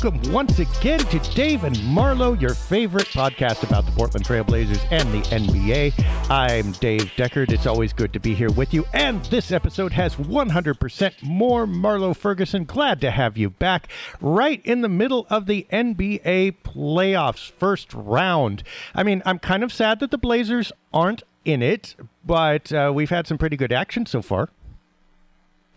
Welcome once again to Dave and Marlow, your favorite podcast about the Portland Trailblazers and the NBA. I'm Dave Deckard. It's always good to be here with you. And this episode has 100% more Marlow Ferguson. Glad to have you back right in the middle of the NBA playoffs, first round. I mean, I'm kind of sad that the Blazers aren't in it, but uh, we've had some pretty good action so far.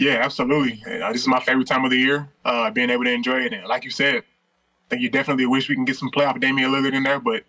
Yeah, absolutely. Uh, this is my favorite time of the year, uh, being able to enjoy it. And like you said, I think you definitely wish we can get some playoff Damian Lillard in there, but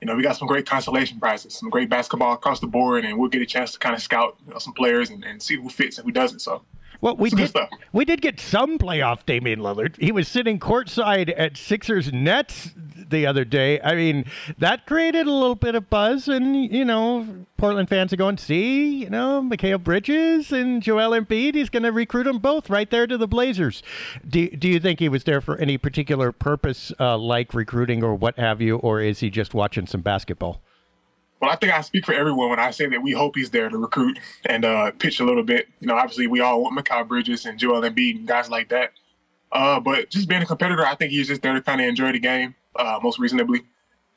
you know we got some great consolation prizes, some great basketball across the board, and we'll get a chance to kind of scout you know, some players and, and see who fits and who doesn't. So well, we did. We did get some playoff Damian Lillard. He was sitting courtside at Sixers Nets the other day. I mean, that created a little bit of buzz, and you know, Portland fans are going, "See, you know, Mikal Bridges and Joel Embiid. He's going to recruit them both right there to the Blazers." Do Do you think he was there for any particular purpose, uh, like recruiting or what have you, or is he just watching some basketball? Well, I think I speak for everyone when I say that we hope he's there to recruit and uh, pitch a little bit. You know, obviously we all want Mikal Bridges and Joel Embiid and guys like that. Uh, but just being a competitor, I think he's just there to kind of enjoy the game uh, most reasonably.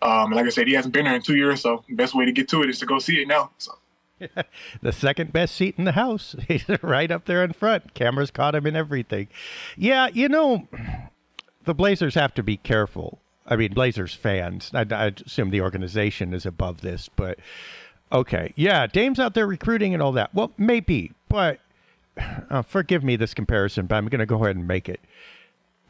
Um, like I said, he hasn't been there in two years, so the best way to get to it is to go see it now. So. the second best seat in the house. He's right up there in front. Cameras caught him in everything. Yeah, you know, the Blazers have to be careful I mean, Blazers fans. I, I assume the organization is above this, but okay, yeah, Dame's out there recruiting and all that. Well, maybe, but uh, forgive me this comparison, but I'm going to go ahead and make it.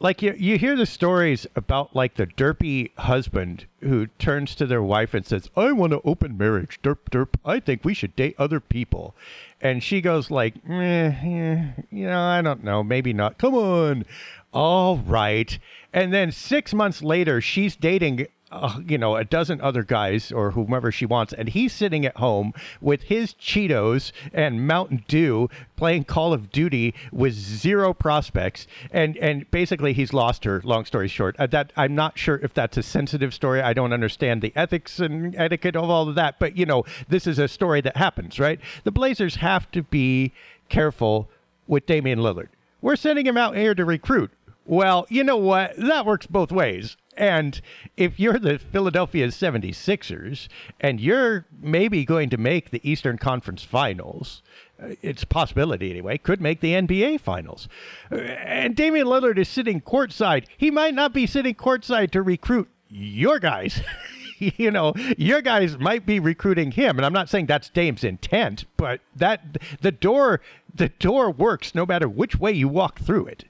Like you, you hear the stories about like the derpy husband who turns to their wife and says, "I want to open marriage, derp derp. I think we should date other people," and she goes like, eh, eh, "You know, I don't know, maybe not. Come on, all right." And then six months later, she's dating uh, you know, a dozen other guys or whomever she wants, and he's sitting at home with his Cheetos and Mountain Dew playing Call of Duty with zero prospects, and and basically he's lost her. Long story short, uh, that I'm not sure if that's a sensitive story. I don't understand the ethics and etiquette of all of that, but you know, this is a story that happens, right? The Blazers have to be careful with Damian Lillard. We're sending him out here to recruit. Well, you know what? That works both ways. And if you're the Philadelphia 76ers and you're maybe going to make the Eastern Conference Finals, uh, it's a possibility anyway, could make the NBA Finals. Uh, and Damian Lillard is sitting courtside. He might not be sitting courtside to recruit your guys. you know, your guys might be recruiting him, and I'm not saying that's Dame's intent, but that the door the door works no matter which way you walk through it.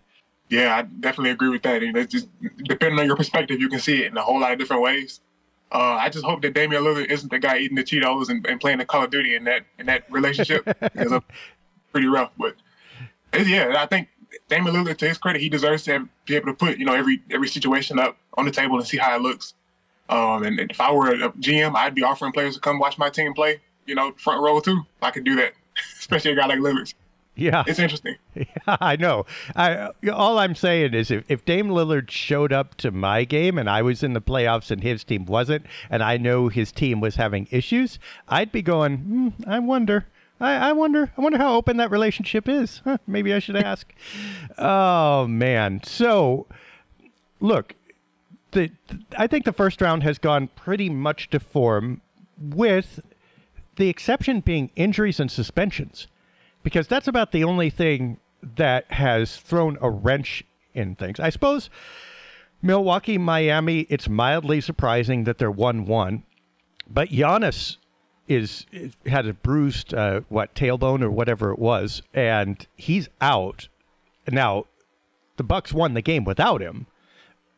Yeah, I definitely agree with that. And it's just depending on your perspective, you can see it in a whole lot of different ways. Uh, I just hope that Damian Lillard isn't the guy eating the Cheetos and, and playing the Call of Duty in that in that relationship it's pretty rough. But yeah, I think Damian Lillard, to his credit, he deserves to have, be able to put you know every every situation up on the table and see how it looks. Um, and if I were a GM, I'd be offering players to come watch my team play. You know, front row too. I could do that, especially a guy like Lillard. Yeah, it's interesting. Yeah, I know. I all I'm saying is if, if Dame Lillard showed up to my game and I was in the playoffs and his team wasn't, and I know his team was having issues, I'd be going, hmm, I wonder. I, I wonder. I wonder how open that relationship is. Huh, maybe I should ask. oh man. So, look, the, I think the first round has gone pretty much to form, with the exception being injuries and suspensions because that's about the only thing that has thrown a wrench in things. I suppose Milwaukee, Miami, it's mildly surprising that they're 1 1, but Giannis is, had a bruised, uh, what, tailbone or whatever it was, and he's out. Now, the Bucks won the game without him,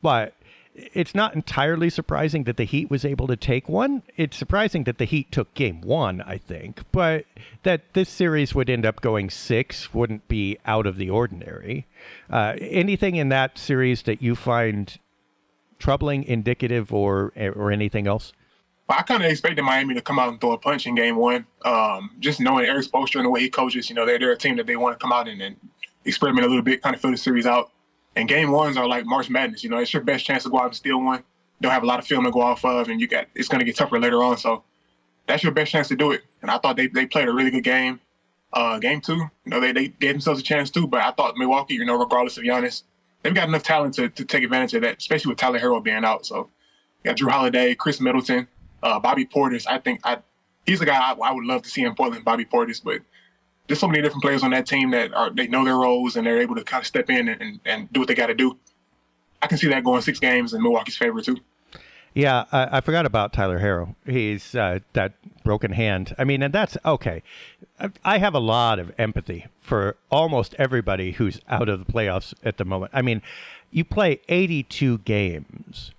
but it's not entirely surprising that the Heat was able to take one. It's surprising that the Heat took game one, I think, but that this series would end up going six wouldn't be out of the ordinary. Uh, anything in that series that you find troubling, indicative, or or anything else? I kind of expected Miami to come out and throw a punch in game one. Um, just knowing Erik Spoelstra and the way he coaches, you know, they're, they're a team that they want to come out and, and experiment a little bit, kind of fill the series out. And game ones are like March Madness. You know, it's your best chance to go out and steal one. Don't have a lot of film to go off of, and you got it's going to get tougher later on. So that's your best chance to do it. And I thought they, they played a really good game. Uh, game two, you know, they, they gave themselves a chance too. But I thought Milwaukee, you know, regardless of Giannis, they've got enough talent to, to take advantage of that, especially with Tyler Herro being out. So you got Jrue Holiday, Khris Middleton, uh, Bobby Portis. I think I, he's a guy I, I, would love to see in Portland, Bobby Portis. But there's so many different players on that team that are they know their roles and they're able to kind of step in and, and, do what they got to do. I can see that going six games in Milwaukee's favor too. Yeah, I, I forgot about Tyler Herro. He's uh, that broken hand. I mean, and that's okay. I, I have a lot of empathy for almost everybody who's out of the playoffs at the moment. I mean, you play 82 games,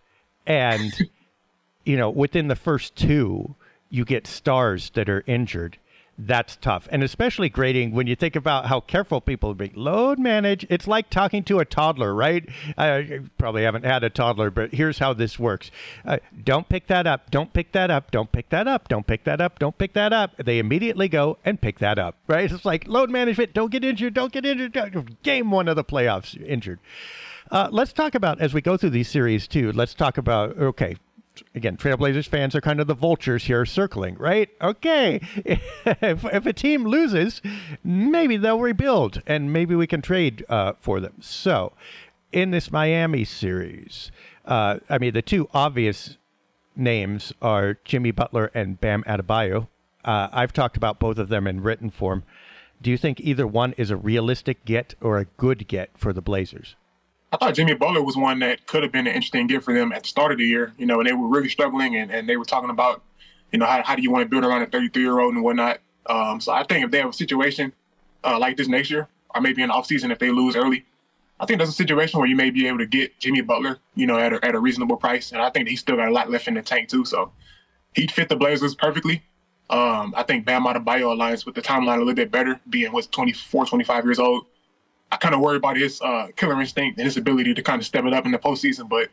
and you know within the first two, you get stars that are injured that's tough. And especially grading when you think about how careful people be. Load manage. It's like talking to a toddler, right? I probably haven't had a toddler, but here's how this works. Uh, don't pick that up. Don't pick that up. Don't pick that up. Don't pick that up. Don't pick that up. They immediately go and pick that up, right? It's like load management. Don't get injured. Don't get injured. Game one of the playoffs, injured. Uh, let's talk about, as we go through these series too, let's talk about, okay, again, Trailblazers fans are kind of the vultures here circling, right? Okay, if, if a team loses, maybe they'll rebuild and maybe we can trade uh, for them. So, in this Miami series, uh, I mean, the two obvious names are Jimmy Butler and Bam Adebayo. Uh, I've talked about both of them in written form. Do you think either one is a realistic get or a good get for the Blazers? I thought Jimmy Butler was one that could have been an interesting gift for them at the start of the year. You know, and they were really struggling, and, and they were talking about, you know, how, how do you want to build around a 33 year old and whatnot. Um, so I think if they have a situation uh, like this next year, or maybe in the offseason if they lose early, I think there's a situation where you may be able to get Jimmy Butler, you know, at a, at a reasonable price. And I think he's still got a lot left in the tank, too. So he'd fit the Blazers perfectly. Um, I think Bam Adebayo aligns with the timeline a little bit better, being what's 24, 25 years old. I kind of worry about his uh, killer instinct and his ability to kind of step it up in the postseason. But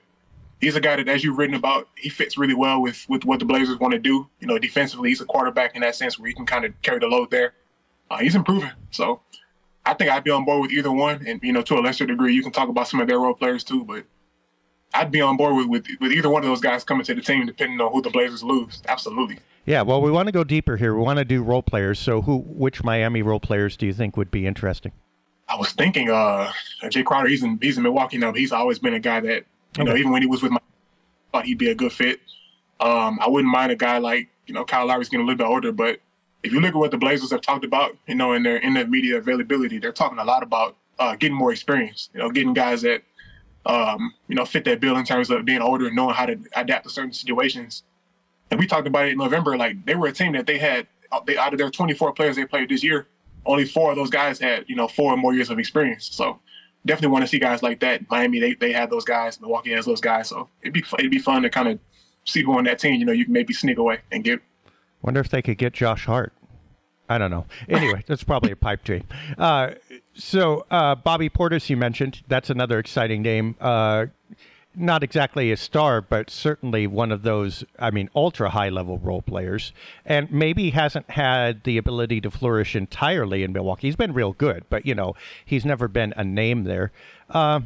he's a guy that, as you've written about, he fits really well with with what the Blazers want to do. You know, defensively, he's a quarterback in that sense where he can kind of carry the load there. Uh, he's improving, so I think I'd be on board with either one. And you know, to a lesser degree, you can talk about some of their role players too, but. I'd be on board with, with, with either one of those guys coming to the team, depending on who the Blazers lose. Absolutely. Yeah, well, we want to go deeper here. We want to do role players. So, who, which Miami role players do you think would be interesting? I was thinking, uh, Jae Crowder. He's in he's in Milwaukee now. He's always been a guy that you okay. know, even when he was with my, thought he'd be a good fit. Um, I wouldn't mind a guy like you know Kyle Lowry's getting a little bit older, but if you look at what the Blazers have talked about, you know, in their in their media availability, they're talking a lot about uh, getting more experience. You know, getting guys that um, you know fit that bill in terms of being older and knowing how to adapt to certain situations. And we talked about it in November. Like they were a team that they had they out of their 24 players they played this year, only four of those guys had, you know, four or more years of experience. So definitely want to see guys like that. Miami, they, they had those guys. Milwaukee has those guys. So it'd be it'd be fun to kind of see who on that team, you know, you can maybe sneak away and get. Wonder if they could get Josh Hart. I don't know. Anyway, that's probably a pipe dream. Uh, so uh, Bobby Portis, you mentioned, that's another exciting name. Uh, not exactly a star, but certainly one of those, I mean, ultra high level role players. And maybe hasn't had the ability to flourish entirely in Milwaukee. He's been real good, but, you know, he's never been a name there. Uh,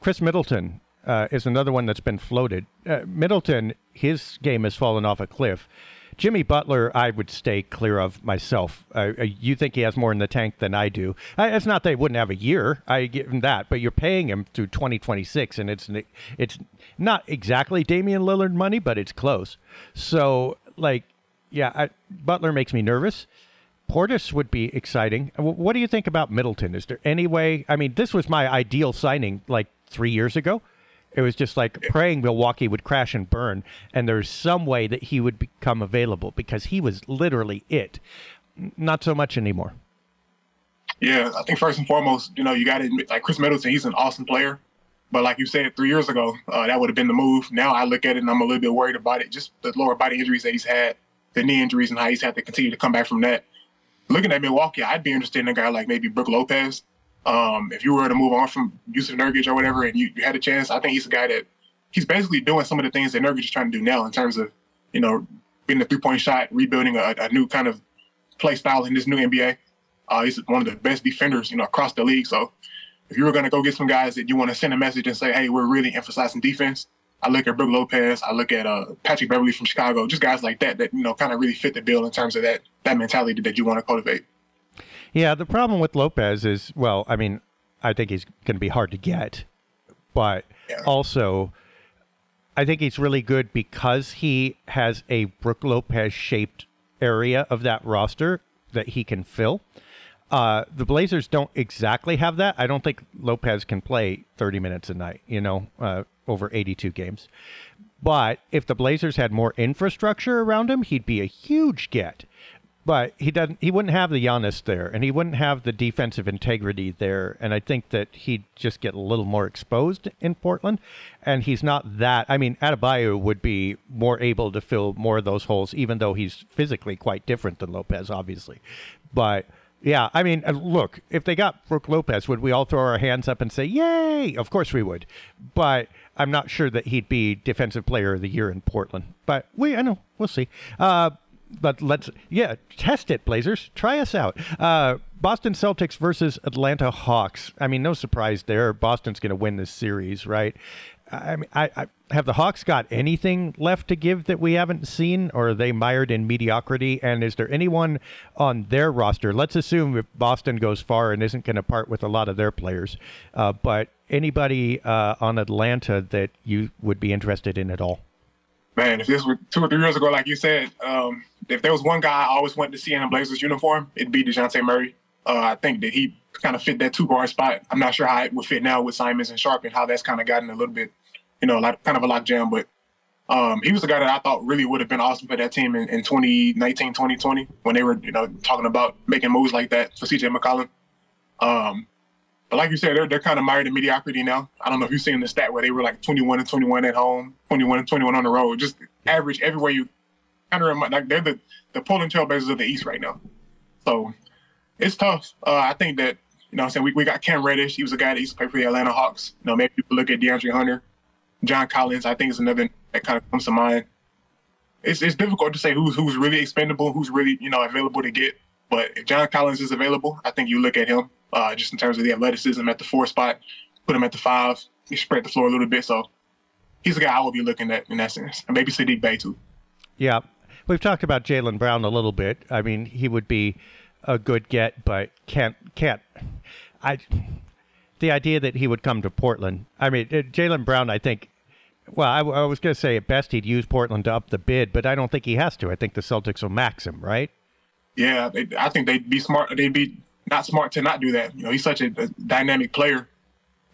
Khris Middleton uh, is another one that's been floated. Uh, Middleton, his game has fallen off a cliff. Jimmy Butler, I would stay clear of myself. Uh, uh you think he has more in the tank than I do. I, it's not that he wouldn't have a year. I give him that, but you're paying him through 2026, and it's it's not exactly Damian Lillard money, but it's close. So, like, yeah, I, Butler makes me nervous. Portis would be exciting. What do you think about Middleton? Is there any way? I mean, this was my ideal signing like three years ago. It was just like praying Milwaukee would crash and burn, and there's some way that he would become available because he was literally it. Not so much anymore. Yeah, I think first and foremost, you know, you got to admit, like Khris Middleton, he's an awesome player. But like you said, three years ago, uh, that would have been the move. Now I look at it and I'm a little bit worried about it. Just the lower body injuries that he's had, the knee injuries, and how he's had to continue to come back from that. Looking at Milwaukee, I'd be interested in a guy like maybe Brook Lopez. Um, if you were to move on from Jusuf Nurkic or whatever, and you, you, had a chance, I think he's a guy that he's basically doing some of the things that Nurkic is trying to do now in terms of, you know, getting a three point shot, rebuilding a, a, new kind of play style in this new NBA. Uh, he's one of the best defenders, you know, across the league. So if you were going to go get some guys that you want to send a message and say, hey, we're really emphasizing defense, I look at Brook Lopez, I look at uh, Patrick Beverley from Chicago, just guys like that that you know kind of really fit the bill in terms of that that mentality that you want to cultivate. Yeah, the problem with Lopez is, well, I mean, I think he's going to be hard to get, but yeah. also, I think he's really good because he has a Brook Lopez shaped area of that roster that he can fill. Uh, the Blazers don't exactly have that. I don't think Lopez can play 30 minutes a night, you know, uh, over 82 games. But if the Blazers had more infrastructure around him, he'd be a huge get but he doesn't. He wouldn't have the Giannis there, and he wouldn't have the defensive integrity there. And I think that he'd just get a little more exposed in Portland. And he's not that. I mean, Adebayo would be more able to fill more of those holes, even though he's physically quite different than Lopez, obviously. But yeah, I mean, uh, look, if they got Brook Lopez, would we all throw our hands up and say, "Yay!" Of course we would. But I'm not sure that he'd be defensive player of the year in Portland. But we, I know, we'll see. Uh, but let's yeah test it blazers. Try us out. Uh, boston celtics versus atlanta hawks. I mean no surprise there. Boston's going to win this series right? I mean I, I, have the hawks got anything left to give that we haven't seen or are they mired in mediocrity? And is there anyone on their roster? Let's assume if boston goes far and isn't going to part with a lot of their players uh, but anybody uh, on atlanta that you would be interested in at all man, if this were two or three years ago, like you said, um, if there was one guy I always wanted to see in a Blazers uniform, it'd be Dejounte Murray. Uh, I think that he kind of fit that two guard spot. I'm not sure how it would fit now with Simons and Sharpe and how that's kind of gotten a little bit, you know, like kind of a lockjam. But um, he was a guy that I thought really would have been awesome for that team in, in 2019, 2020 when they were, you know, talking about making moves like that for CJ McCollum. Um, but like you said, they're, they're kind of mired in mediocrity now. I don't know if you've seen the stat where they were like 21 and 21 at home, 21 and 21 on the road, just average everywhere you kind of remind, like they're the, the Portland Trailblazers of the East right now. So it's tough. Uh, I think that, you know I'm saying, we, we got Cam Reddish. He was a guy that used to play for the Atlanta Hawks. You know, maybe people look at DeAndre Hunter. John Collins, I think, is another that kind of comes to mind. It's, it's difficult to say who's who's really expendable, who's really, you know, available to get. But if John Collins is available, I think you look at him uh, just in terms of the athleticism at the four spot, put him at the five, he spread the floor a little bit. So he's a guy I will be looking at in that sense, and maybe Saddiq Bey too. Yeah, we've talked about Jaylen Brown a little bit. I mean, he would be a good get, but can't can't. I the idea that he would come to Portland. I mean, Jaylen Brown. I think. Well, I, I was going to say at best he'd use Portland to up the bid, but I don't think he has to. I think the Celtics will max him, right? Yeah, they, I think they'd be smart. They'd be not smart to not do that. You know, he's such a, a dynamic player.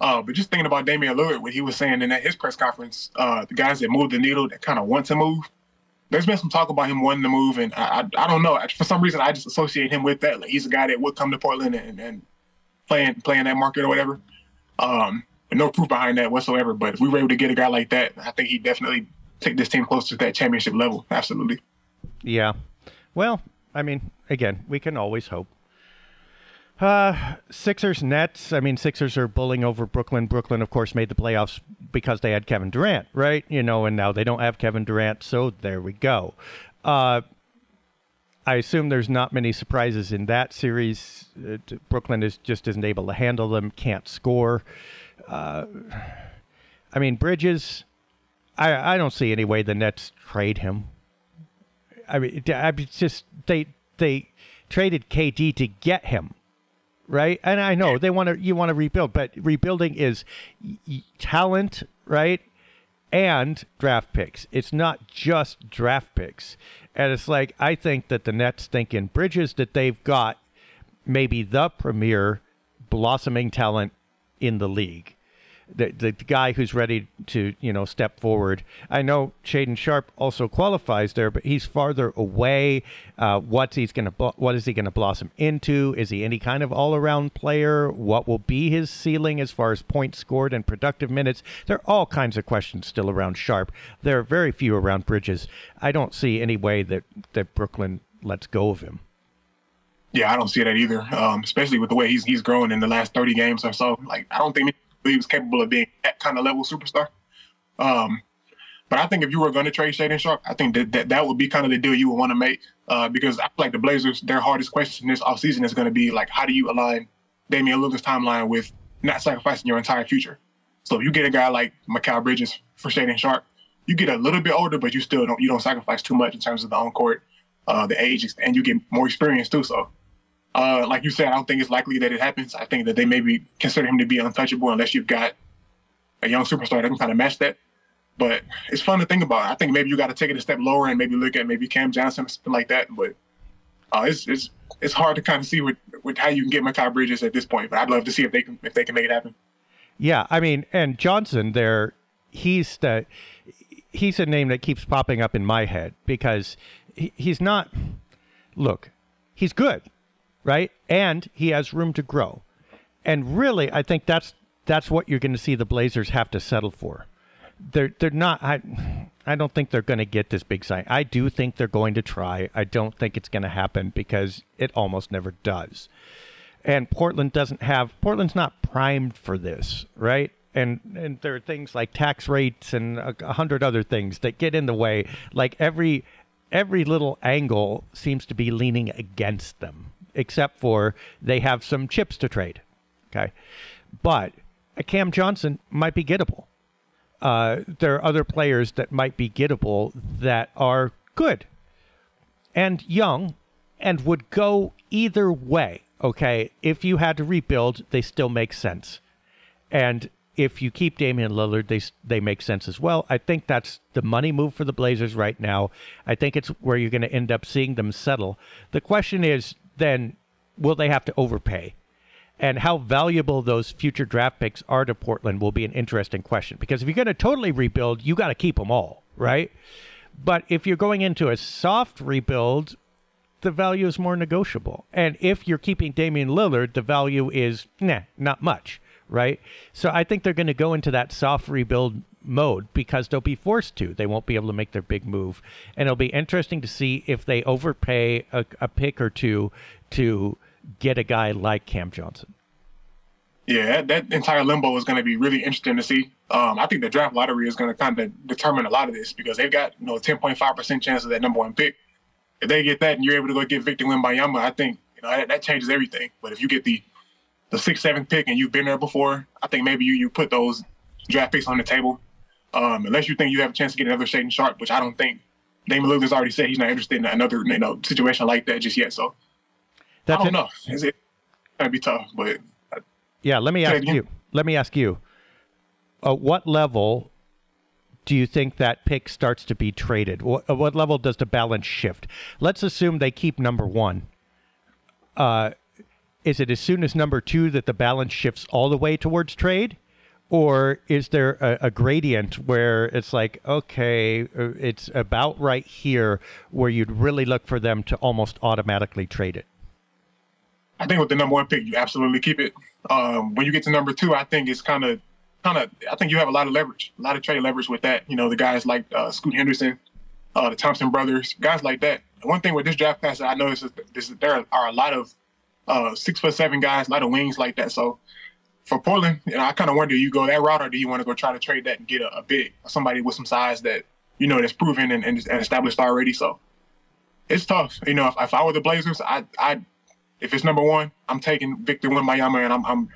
Uh, but just thinking about Damian Lillard, what he was saying in that, his press conference, uh, the guys that move the needle, that kind of want to move. There's been some talk about him wanting to move, and I, I, I, don't know. For some reason, I just associate him with that. Like he's a guy that would come to Portland and, and playing playing that market or whatever. Um, no proof behind that whatsoever. But if we were able to get a guy like that, I think he'd definitely take this team closer to that championship level. Absolutely. Yeah. Well, I mean, again, we can always hope. Uh, Sixers Nets. I mean, Sixers are bullying over Brooklyn. Brooklyn, of course, made the playoffs because they had Kevin Durant, right? You know, and now they don't have Kevin Durant, so there we go. Uh, I assume there's not many surprises in that series. Uh, Brooklyn is just isn't able to handle them, can't score. Uh, I mean, Bridges. I I don't see any way the Nets trade him. I mean, I just they they traded KD to get him right? And I know they want to you want to rebuild, but rebuilding is talent, right? And draft picks. It's not just draft picks. And it's like I think that the Nets think in Bridges that they've got maybe the premier blossoming talent in the league the, the guy who's ready to you know step forward. I know Shaedon Sharpe also qualifies there, but he's farther away. Uh, what he's going to what is he going to blossom into? Is he any kind of all around player? What will be his ceiling as far as points scored and productive minutes? There are all kinds of questions still around Sharpe. There are very few around Bridges. I don't see any way that that Brooklyn lets go of him. Yeah, I don't see that either. Um, especially with the way he's he's grown in the last thirty games or so. Like, I don't think he was capable of being that kind of level superstar. Um, but I think if you were going to trade Shaedon Sharpe, I think that, that that would be kind of the deal you would want to make uh, because I feel like the Blazers, their hardest question this offseason is going to be like, how do you align Damian Lillard's timeline with not sacrificing your entire future? So if you get a guy like Mikal Bridges for Shaedon Sharpe, you get a little bit older, but you still don't you don't sacrifice too much in terms of the on court, uh, the age, and you get more experience too. So uh, like you said, I don't think it's likely that it happens. I think that they maybe consider him to be untouchable unless you've got a young superstar that can kind of match that. But it's fun to think about. I think maybe you got to take it a step lower and maybe look at maybe Cam Johnson or something like that. But uh, it's it's it's hard to kind of see with, what how you can get Mikal Bridges at this point. But I'd love to see if they can if they can make it happen. Yeah, I mean, and Johnson there, he's the he's a name that keeps popping up in my head because he, he's not. Look, he's good right? And he has room to grow. And really, I think that's that's what you're going to see the Blazers have to settle for. They're they're not. I I don't think they're going to get this big sign. I do think they're going to try. I don't think it's going to happen because it almost never does. And Portland doesn't have. Portland's not primed for this, right? and and there are things like tax rates and a, hundred other things that get in the way. Like every every little angle seems to be leaning against them except for they have some chips to trade. Okay. But a Cam Johnson might be gettable. Uh, there are other players that might be gettable that are good and young and would go either way. Okay. If you had to rebuild, they still make sense. And if you keep Damian Lillard, they they make sense as well. I think that's the money move for the Blazers right now. I think it's where you're going to end up seeing them settle. The question is, then will they have to overpay? And how valuable those future draft picks are to Portland will be an interesting question. Because if you're going to totally rebuild, you got to keep them all, right? But if you're going into a soft rebuild, the value is more negotiable. And if you're keeping Damian Lillard, the value is nah, not much, right? So I think they're going to go into that soft rebuild mode because they'll be forced to. They won't be able to make their big move. And it'll be interesting to see if they overpay a, a pick or two to get a guy like Cam Johnson. Yeah, that, entire limbo is going to be really interesting to see. Um, I think the draft lottery is going to kind of determine a lot of this because they've got you know 10.5% chance of that number one pick. If they get that and you're able to go get Victor Wembanyama, I think you know that, that changes everything. But if you get the the sixth, seventh pick and you've been there before, I think maybe you you put those draft picks on the table. Um, unless you think you have a chance to get another Shaedon Sharpe, which I don't think. Damian Lillard's already said he's not interested in another you know situation like that just yet. So That's I don't it. know. Is it gonna be tough? But yeah, let me ask you. Let me ask you. At what level do you think that pick starts to be traded? What, at what level does the balance shift? Let's assume they keep number one. Uh, is it as soon as number two that the balance shifts all the way towards trade? Or is there a, a, gradient where it's like okay uh, it's about right here where you'd really look for them to almost automatically trade it? I think with the number one pick you absolutely keep it. Um, when you get to number two i think it's kind of kind of i think you have a lot of leverage a lot of trade leverage with that. You know the guys like uh, scoot henderson uh, the thompson brothers guys like that. One thing with this draft class that i noticed is, is there are a lot of uh, six foot seven guys, a lot of wings like that. So for Portland, you know, I kind of wonder, do you go that route or do you want to go try to trade that and get a, a big somebody with some size that you know that's proven and, and, and established already? So it's tough. You know, if, if I were the Blazers, I I if it's number one, I'm taking Victor Wembanyama and I'm I'm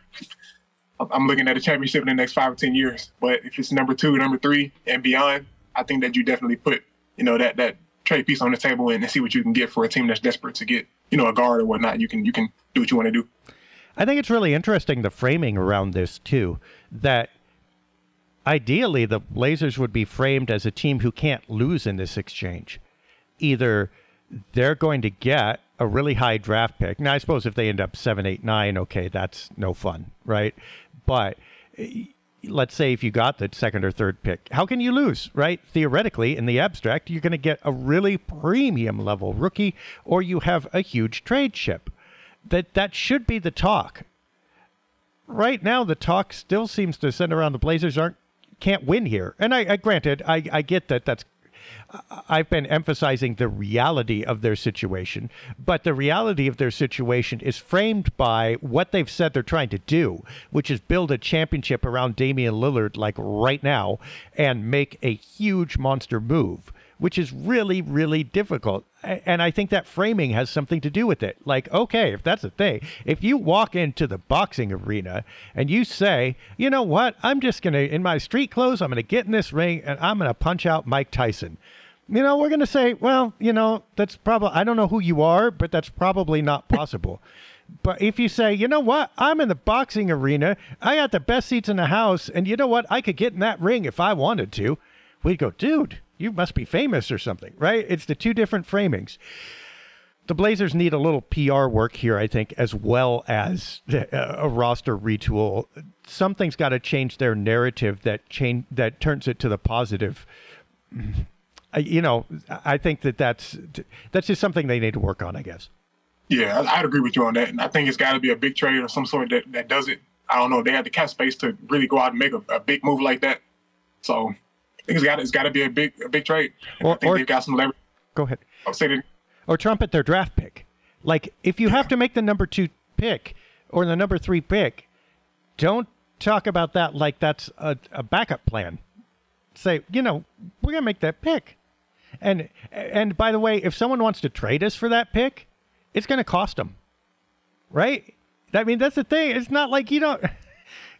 I'm looking at a championship in the next five or ten years. But if it's number two, number three, and beyond, I think that you definitely put you know that that trade piece on the table and, and see what you can get for a team that's desperate to get you know a guard or whatnot. You can you can do what you want to do. I think it's really interesting the framing around this too. That ideally the Blazers would be framed as a team who can't lose in this exchange. Either they're going to get a really high draft pick. Now, I suppose if they end up seven, eight, nine, okay, that's no fun, right? But let's say if you got the second or third pick, how can you lose, right? Theoretically, in the abstract, you're going to get a really premium level rookie, or you have a huge trade chip. That that should be the talk. Right now, the talk still seems to center around the Blazers aren't can't win here, and I, I granted I, I get that that's I've been emphasizing the reality of their situation, but the reality of their situation is framed by what they've said they're trying to do, which is build a championship around Damian Lillard like right now and make a huge monster move which is really, really difficult. And I think that framing has something to do with it. Like, okay, if that's the thing, if you walk into the boxing arena and you say, you know what, I'm just going to, in my street clothes, I'm going to get in this ring and I'm going to punch out Mike Tyson. You know, we're going to say, well, you know, that's probably, I don't know who you are, but that's probably not possible. But if you say, you know what, I'm in the boxing arena, I got the best seats in the house, and you know what, I could get in that ring if I wanted to, we'd go, dude, you must be famous or something, right? It's the two different framings. The Blazers need a little PR work here, I think, as well as uh, a roster retool. Something's got to change their narrative that change that turns it to the positive. You know, I think that that's that's just something they need to work on. I guess. Yeah, I'd agree with you on that, and I think it's got to be a big trade or some sort that that does it. I don't know. They have the cap space to really go out and make a, a big move like that. So think it's got it's got to be a big a big trade. Or, I think or, they've got some leverage. Go ahead. I'll say that. Or trumpet their draft pick. Like if you yeah. have to make the number two pick or the number three pick, don't talk about that like that's a, a backup plan. Say, you know, we're gonna make that pick. And and by the way, if someone wants to trade us for that pick, it's going to cost them, right? I mean, that's the thing. It's not like you don't,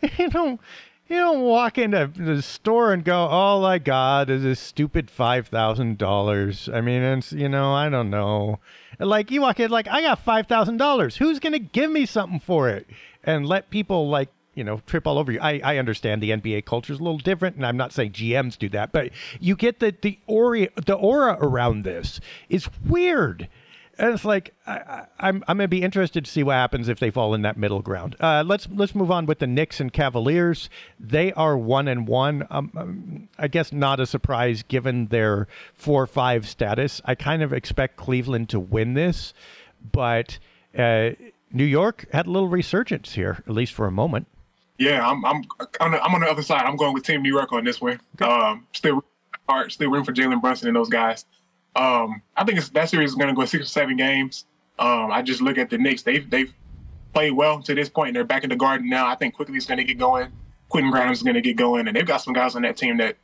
you know, you don't walk into the store and go, "Oh my God, is this stupid five thousand dollars?" I mean, it's you know, I don't know. Like you walk in, like I got five thousand dollars. Who's gonna give me something for it? And let people like you know trip all over you. I, I understand the NBA culture is a little different, and I'm not saying GMs do that, but you get the the aura the aura around this is weird and it's like I, am I'm, I'm gonna be interested to see what happens if they fall in that middle ground. Uh, let's let's move on with the Knicks and Cavaliers. They are one and one. Um, um, I guess not a surprise given their four five status. I kind of expect Cleveland to win this, but uh, New York had a little resurgence here, at least for a moment. Yeah, I'm I'm on the, I'm on the other side. I'm going with Team New York on this one. Okay. Um, still, still room for Jalen Brunson and those guys. Um, I think that series is going to go six or seven games. Um, I just look at the Knicks; they've they've played well to this point, and they're back in the Garden now. I think Quickley is going to get going. Quentin Grimes is going to get going, and they've got some guys on that team that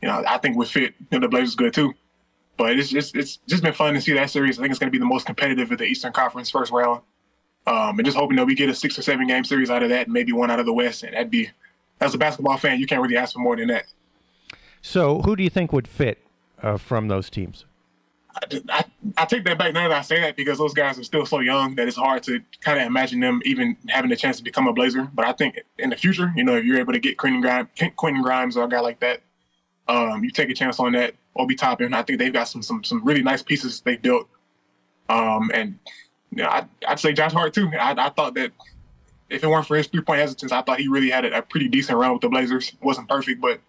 you know I think would fit you know, the Blazers good too. But it's just it's just been fun to see that series. I think it's going to be the most competitive of the Eastern Conference first round. Um, and just hoping that we get a six or seven game series out of that, and maybe one out of the West, and that'd be as a basketball fan, you can't really ask for more than that. So, who do you think would fit uh, from those teams? I, I, take that back now that I say that because those guys are still so young that it's hard to kind of imagine them even having a chance to become a Blazer. But I think in the future, you know, if you're able to get Quentin Grimes, Quentin Grimes or a guy like that, um, you take a chance on that. Obi Toppin, I think they've got some some some really nice pieces they built. Um, and you know, I, would say Josh Hart too. I, I, thought that if it weren't for his three point hesitance, I thought he really had a, a, pretty decent run with the Blazers. Wasn't perfect, but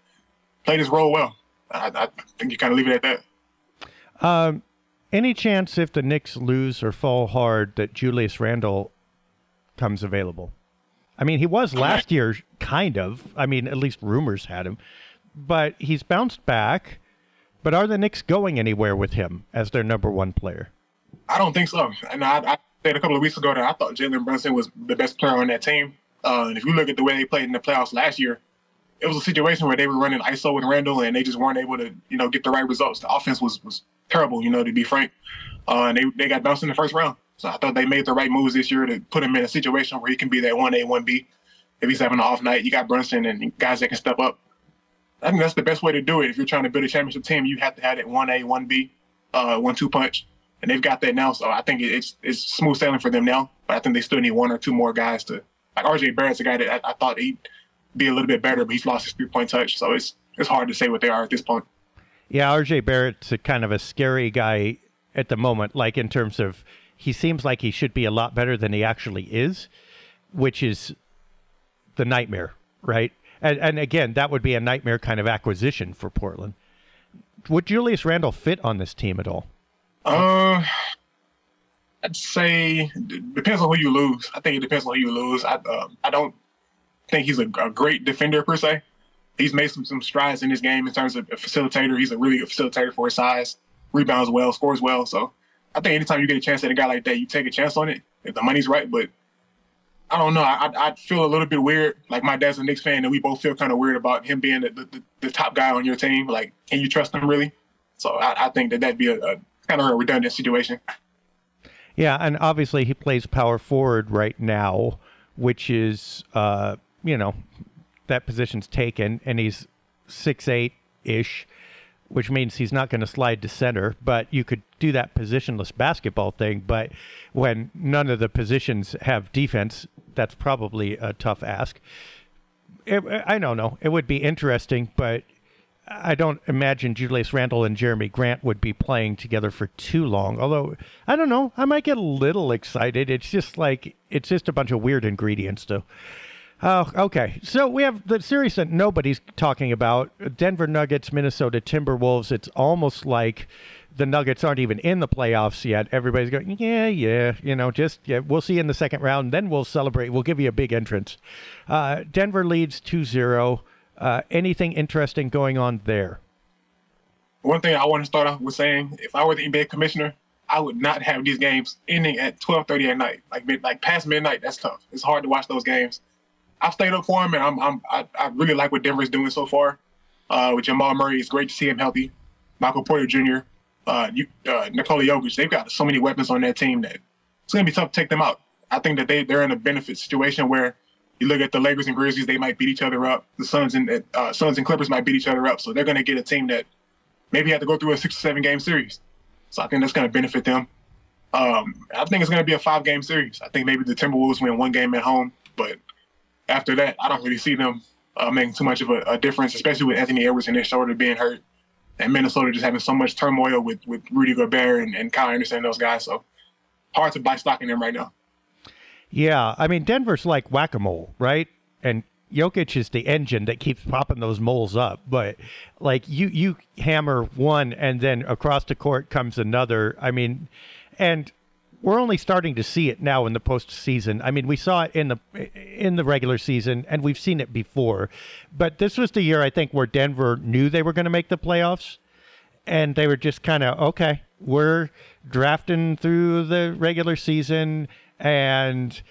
played his role well. I, I think you kind of leave it at that. Um, any chance if the Knicks lose or fall hard that Julius Randle comes available? I mean, he was last year, kind of. I mean, at least rumors had him, but he's bounced back. But are the Knicks going anywhere with him as their number one player? I don't think so. And I, I said a couple of weeks ago that I thought Jalen Brunson was the best player on that team. Uh, and if you look at the way they played in the playoffs last year, it was a situation where they were running ISO with Randle and they just weren't able to, you know, get the right results. The offense was was terrible, you know, to be frank. Uh, and they, they got bounced in the first round. So I thought they made the right moves this year to put him in a situation where he can be that one A, one B. If he's having an off night, you got Brunson and guys that can step up. I think that's the best way to do it. If you're trying to build a championship team, you have to have that one A, one B, uh, one two punch, and they've got that now. So I think it's it's smooth sailing for them now. But I think they still need one or two more guys to. Like RJ Barrett's a guy that I, I thought he'd be a little bit better, but he's lost his three point touch. So it's it's hard to say what they are at this point. Yeah, RJ Barrett's a kind of a scary guy at the moment. Like in terms of, he seems like he should be a lot better than he actually is, which is the nightmare, right? And, and again, that would be a nightmare kind of acquisition for Portland. Would Julius Randle fit on this team at all? Uh, I'd say depends on who you lose. I think it depends on who you lose. I uh, I don't think he's a, a, great defender per se. He's made some some strides in his game in terms of a facilitator. He's a really good facilitator for his size. Rebounds well, scores well. So I think anytime you get a chance at a guy like that, you take a chance on it if the money's right. But I don't know. I I feel a little bit weird. Like my dad's a Knicks fan, and we both feel kind of weird about him being the, the, the, top guy on your team. Like, can you trust him really? So I, I think that that'd be a, a kind of a redundant situation. Yeah, and obviously he plays power forward right now, which is uh, you know that position's taken, and he's six eight ish which means he's not going to slide to center. But you could do that positionless basketball thing. But when none of the positions have defense, that's probably a tough ask. It, I don't know. It would be interesting, but I don't imagine Julius Randle and Jerami Grant would be playing together for too long. Although I don't know, I might get a little excited. It's just like it's just a bunch of weird ingredients, though. Oh, okay. So we have the series that nobody's talking about Denver Nuggets, Minnesota Timberwolves. It's almost like the Nuggets aren't even in the playoffs yet. Everybody's going, yeah, yeah, you know, just, yeah, we'll see you in the second round. Then we'll celebrate. We'll give you a big entrance. Uh, Denver leads 2 0. Uh, anything interesting going on there? One thing I want to start off with saying if I were the NBA commissioner, I would not have these games ending at 12:30 at night. Like like past midnight, that's tough. It's hard to watch those games. I've stayed up for him, and I'm, I'm I, I really like what Denver's doing so far. Uh, with Jamal Murray, it's great to see him healthy. Michael Porter Jr., uh, you, uh, Nikola Jokic, they've got so many weapons on that team that it's going to be tough to take them out. I think that they they're in a benefit situation where you look at the Lakers and Grizzlies, they might beat each other up. The Suns and uh, Suns and Clippers might beat each other up, so they're going to get a team that maybe have to go through a six or seven game series. So I think that's going to benefit them. Um, I think it's going to be a five game series. I think maybe the Timberwolves win one game at home, but after that, I don't really see them uh, making too much of a, a, difference, especially with Anthony Edwards and his shoulder being hurt, and Minnesota just having so much turmoil with with Rudy Gobert and, and Kyle Anderson and those guys. So hard to buy stock in them right now. Yeah, I mean Denver's like whack a mole, right? And Jokic is the engine that keeps popping those moles up. But like you, you hammer one, and then across the court comes another. I mean, and we're only starting to see it now in the postseason. I mean, we saw it in the in the regular season, and we've seen it before. But this was the year I think where Denver knew they were going to make the playoffs, and they were just kind of okay. We're drafting through the regular season, and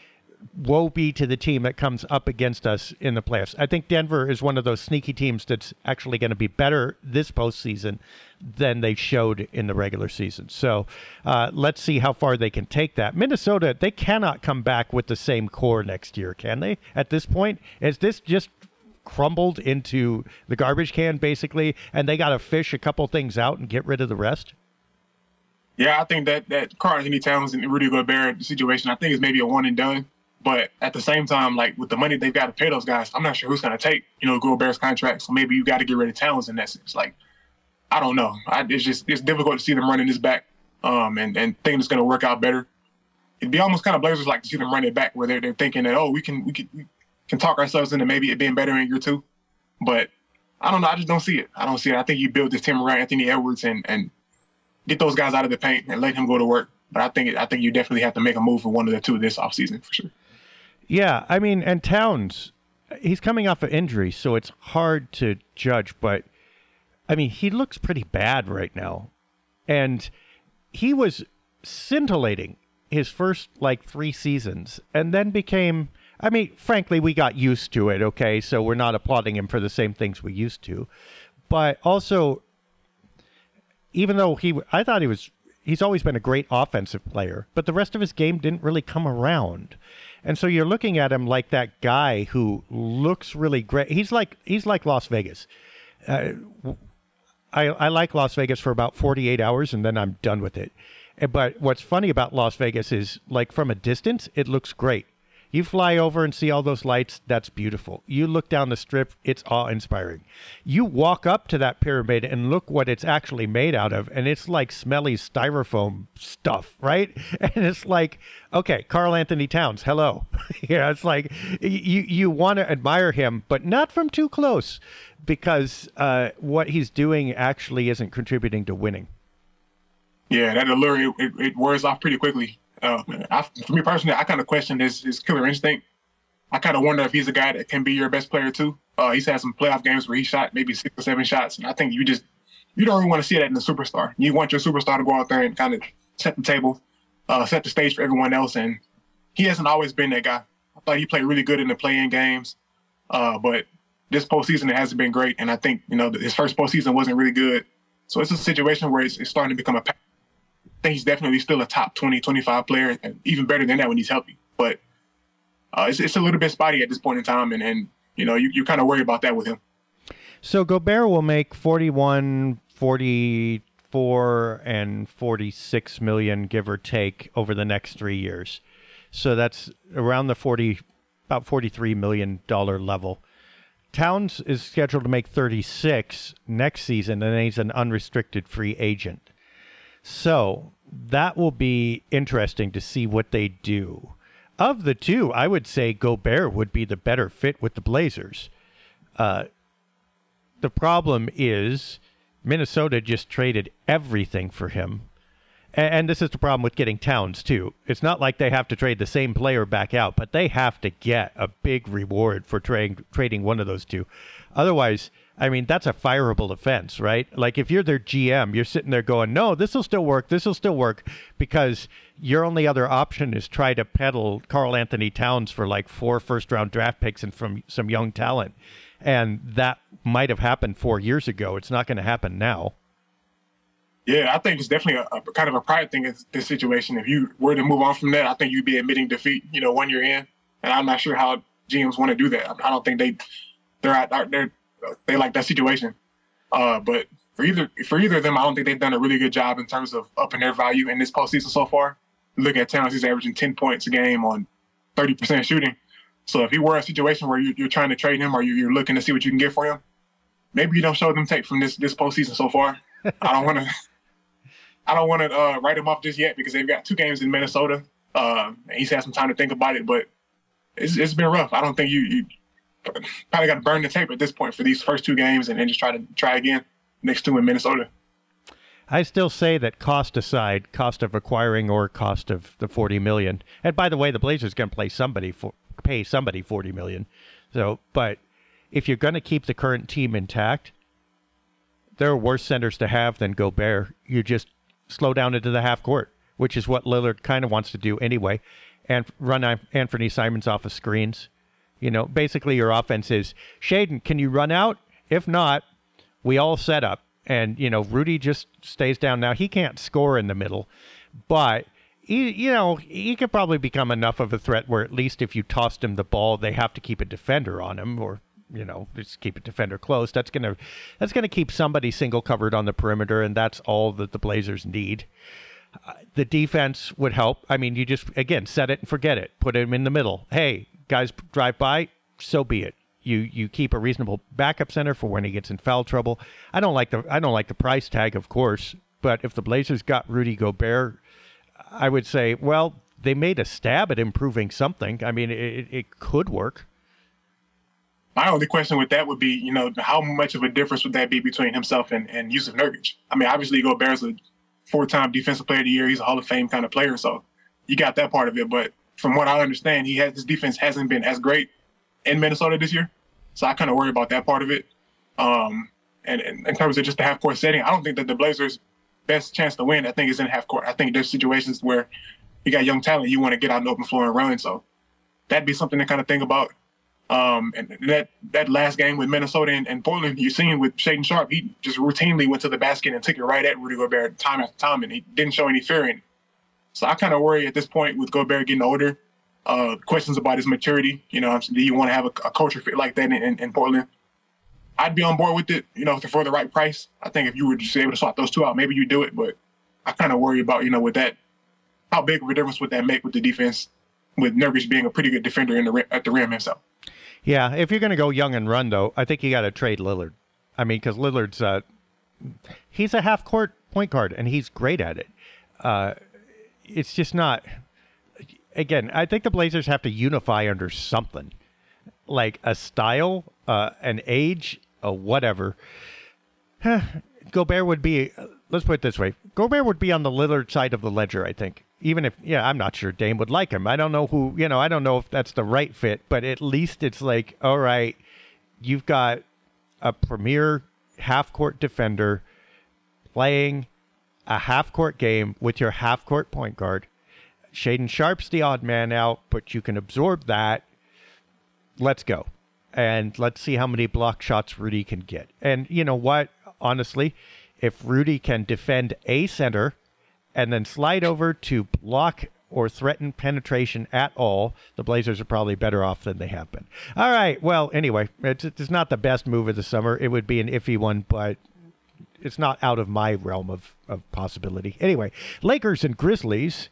woe be to the team that comes up against us in the playoffs. I think Denver is one of those sneaky teams that's actually going to be better this postseason than they showed in the regular season. So uh, let's see how far they can take that. Minnesota, they cannot come back with the same core next year, can they? At this point, is this just crumbled into the garbage can basically, and they got to fish a couple things out and get rid of the rest? Yeah, I think that that Karl-Anthony Towns and Rudy Gobert situation, I think is maybe a one and done. But at the same time, like with the money they've got to pay those guys, I'm not sure who's going to take, you know, Gobert's contract. So maybe you got to get rid of Towns in that sense. Like, I don't know. I, it's just it's difficult to see them running this back, um, and and think it's going to work out better. It'd be almost kind of Blazers like to see them run it back, where they're, they're thinking that oh we can we can we can talk ourselves into maybe it being better in year two, but I don't know. I just don't see it. I don't see it. I think you build this team around Anthony Edwards and and get those guys out of the paint and let him go to work. But I think I think you definitely have to make a move for one of the two this offseason for sure. Yeah, I mean, and Towns, he's coming off an injury, so it's hard to judge. But I mean, he looks pretty bad right now, and he was scintillating his first like three seasons and then became I mean, frankly, we got used to it, okay? So we're not applauding him for the same things we used to. But also even though he I thought he was he's always been a great offensive player, but the rest of his game didn't really come around. And so you're looking at him like that guy who looks really great. He's like he's like Las Vegas. Uh, I, I like Las Vegas for about 48 hours and then I'm done with it. Eh, but what's funny about Las Vegas is like from a distance, it looks great. You fly over and see all those lights, that's beautiful. You look down the strip, it's awe inspiring. You walk up to that pyramid and look what it's actually made out of, and it's like smelly styrofoam stuff, right? And it's like, okay, Karl-Anthony Towns, hello. yeah, it's like you you want to admire him, but not from too close because uh, what he's doing actually isn't contributing to winning. Yeah, that allure it, it, it wears off pretty quickly. Uh, I, for me personally, I kind of question his his killer instinct. I kind of wonder if he's a guy that can be your best player too. Uh, he's had some playoff games where he shot maybe six or seven shots, and I think you just you don't really want to see that in a superstar. You want your superstar to go out there and kind of set the table, uh, set the stage for everyone else, and he hasn't always been that guy. I thought he played really good in the play-in games, uh, but this postseason it hasn't been great, and I think you know his first postseason wasn't really good. So it's a situation where it's, it's starting to become a think he's definitely still a top 20, 25 player, and even better than that when he's healthy. But uh, it's, it's a little bit spotty at this point in time, and, and you know, you, you kind of worry about that with him. So Gobert will make 41, 44, and 46 million, give or take, over the next three years. So that's around the 40, about 43 million dollar level. Towns is scheduled to make 36 next season, and he's an unrestricted free agent. So that will be interesting to see what they do. Of the two, I would say Gobert would be the better fit with the Blazers. Uh, the problem is Minnesota just traded everything for him. And, and this is the problem with getting Towns, too. It's not like they have to trade the same player back out, but they have to get a big reward for tra- trading one of those two. Otherwise, I mean, that's a fireable offense, right? Like if you're their GM, you're sitting there going, no, this will still work. This will still work because your only other option is try to peddle Karl-Anthony Towns for like four first round draft picks and from some young talent. And that might have happened four years ago. It's not going to happen now. Yeah, I think it's definitely a, a, kind of a pride thing in this situation. If you were to move on from that, I think you'd be admitting defeat, you know, when you're in. And I'm not sure how GMs want to do that. I don't think they they're they're they like that situation. Uh, but for either for either of them, I don't think they've done a really good job in terms of upping their value in this postseason so far. Look at Towns; he's averaging ten points a game on thirty percent shooting. So if he were a situation where you, are trying to trade him or you're looking to see what you can get for him, maybe you don't show them tape from this this postseason so far. I don't want to. I don't want to uh, write him off just yet because they've got two games in Minnesota. Uh, he's had some time to think about it, but it's, it's been rough. I don't think you, you probably got to burn the tape at this point for these first two games and then just try to try again next two in Minnesota. I still say that cost aside, cost of acquiring or cost of the 40 million. And by the way, the Blazers going to play somebody for pay somebody 40 million. So, but if you're going to keep the current team intact, there are worse centers to have than Gobert. You just slow down into the half court, which is what Lillard kind of wants to do anyway, and run Anthony Simons off of screens you know, basically your offense is Shaedon, can you run out? If not, we all set up. And, you know, Rudy just stays down. Now, he can't score in the middle, but, he, you know, he could probably become enough of a threat where at least if you tossed him the ball, they have to keep a defender on him or, you know, just keep a defender close. That's going to that's going to keep somebody single covered on the perimeter, and that's all that the Blazers need. Uh, the defense would help. I mean, you just again set it and forget it. Put him in the middle. Hey, guys drive by, so be it. You you keep a reasonable backup center for when he gets in foul trouble. I don't like the I don't like the price tag, of course, but if the Blazers got Rudy Gobert, I would say, well, they made a stab at improving something. I mean, it, it could work. My only question with that would be, you know, how much of a difference would that be between himself and, and Jusuf Nurkic? I mean, obviously Gobert's a four-time Defensive Player of the Year. He's a Hall of Fame kind of player, so you got that part of it. But from what I understand, he has his defense hasn't been as great in Minnesota this year. So I kind of worry about that part of it. Um, and, and, in terms of just the half court setting, I don't think that the Blazers' best chance to win, I think, is in half court. I think there's situations where you got young talent, you want to get out in the open floor and run. So that'd be something to kind of think about. Um, and that that last game with Minnesota and, and Portland, you're seeing with Shaedon Sharpe, he just routinely went to the basket and took it right at Rudy Gobert time after time, and he didn't show any fear in it. So I kind of worry at this point with Gobert getting older. Uh, questions about his maturity. You know, do you want to have a, a culture fit like that in, in, in, Portland? I'd be on board with it, you know, for the right price. I think if you were just able to swap those two out, maybe you do it. But I kind of worry about, you know, with that, how big of a difference would that make with the defense, with Nurkic being a pretty good defender in the at the rim himself. Yeah, if you're going to go young and run, though, I think you got to trade Lillard. I mean, because Lillard's uh, he's a half court point guard and he's great at it. Uh, it's just not. Again, I think the Blazers have to unify under something, like a style, uh, an age, a whatever. Gobert would be. Let's put it this way: Gobert would be on the Lillard side of the ledger. I think even if yeah, I'm not sure Dame would like him. I don't know who you know. I don't know if that's the right fit, but at least it's like, all right, you've got a premier half court defender playing a half court game with your half court point guard. Shaedon Sharpe's the odd man out, but you can absorb that. Let's go. And let's see how many block shots Rudy can get. And you know what? Honestly, if Rudy can defend a center and then slide over to block or threaten penetration at all, the Blazers are probably better off than they have been. All right. Well, anyway, it's, it's not the best move of the summer. It would be an iffy one, but it's not out of my realm of, of possibility. Anyway, Lakers and Grizzlies.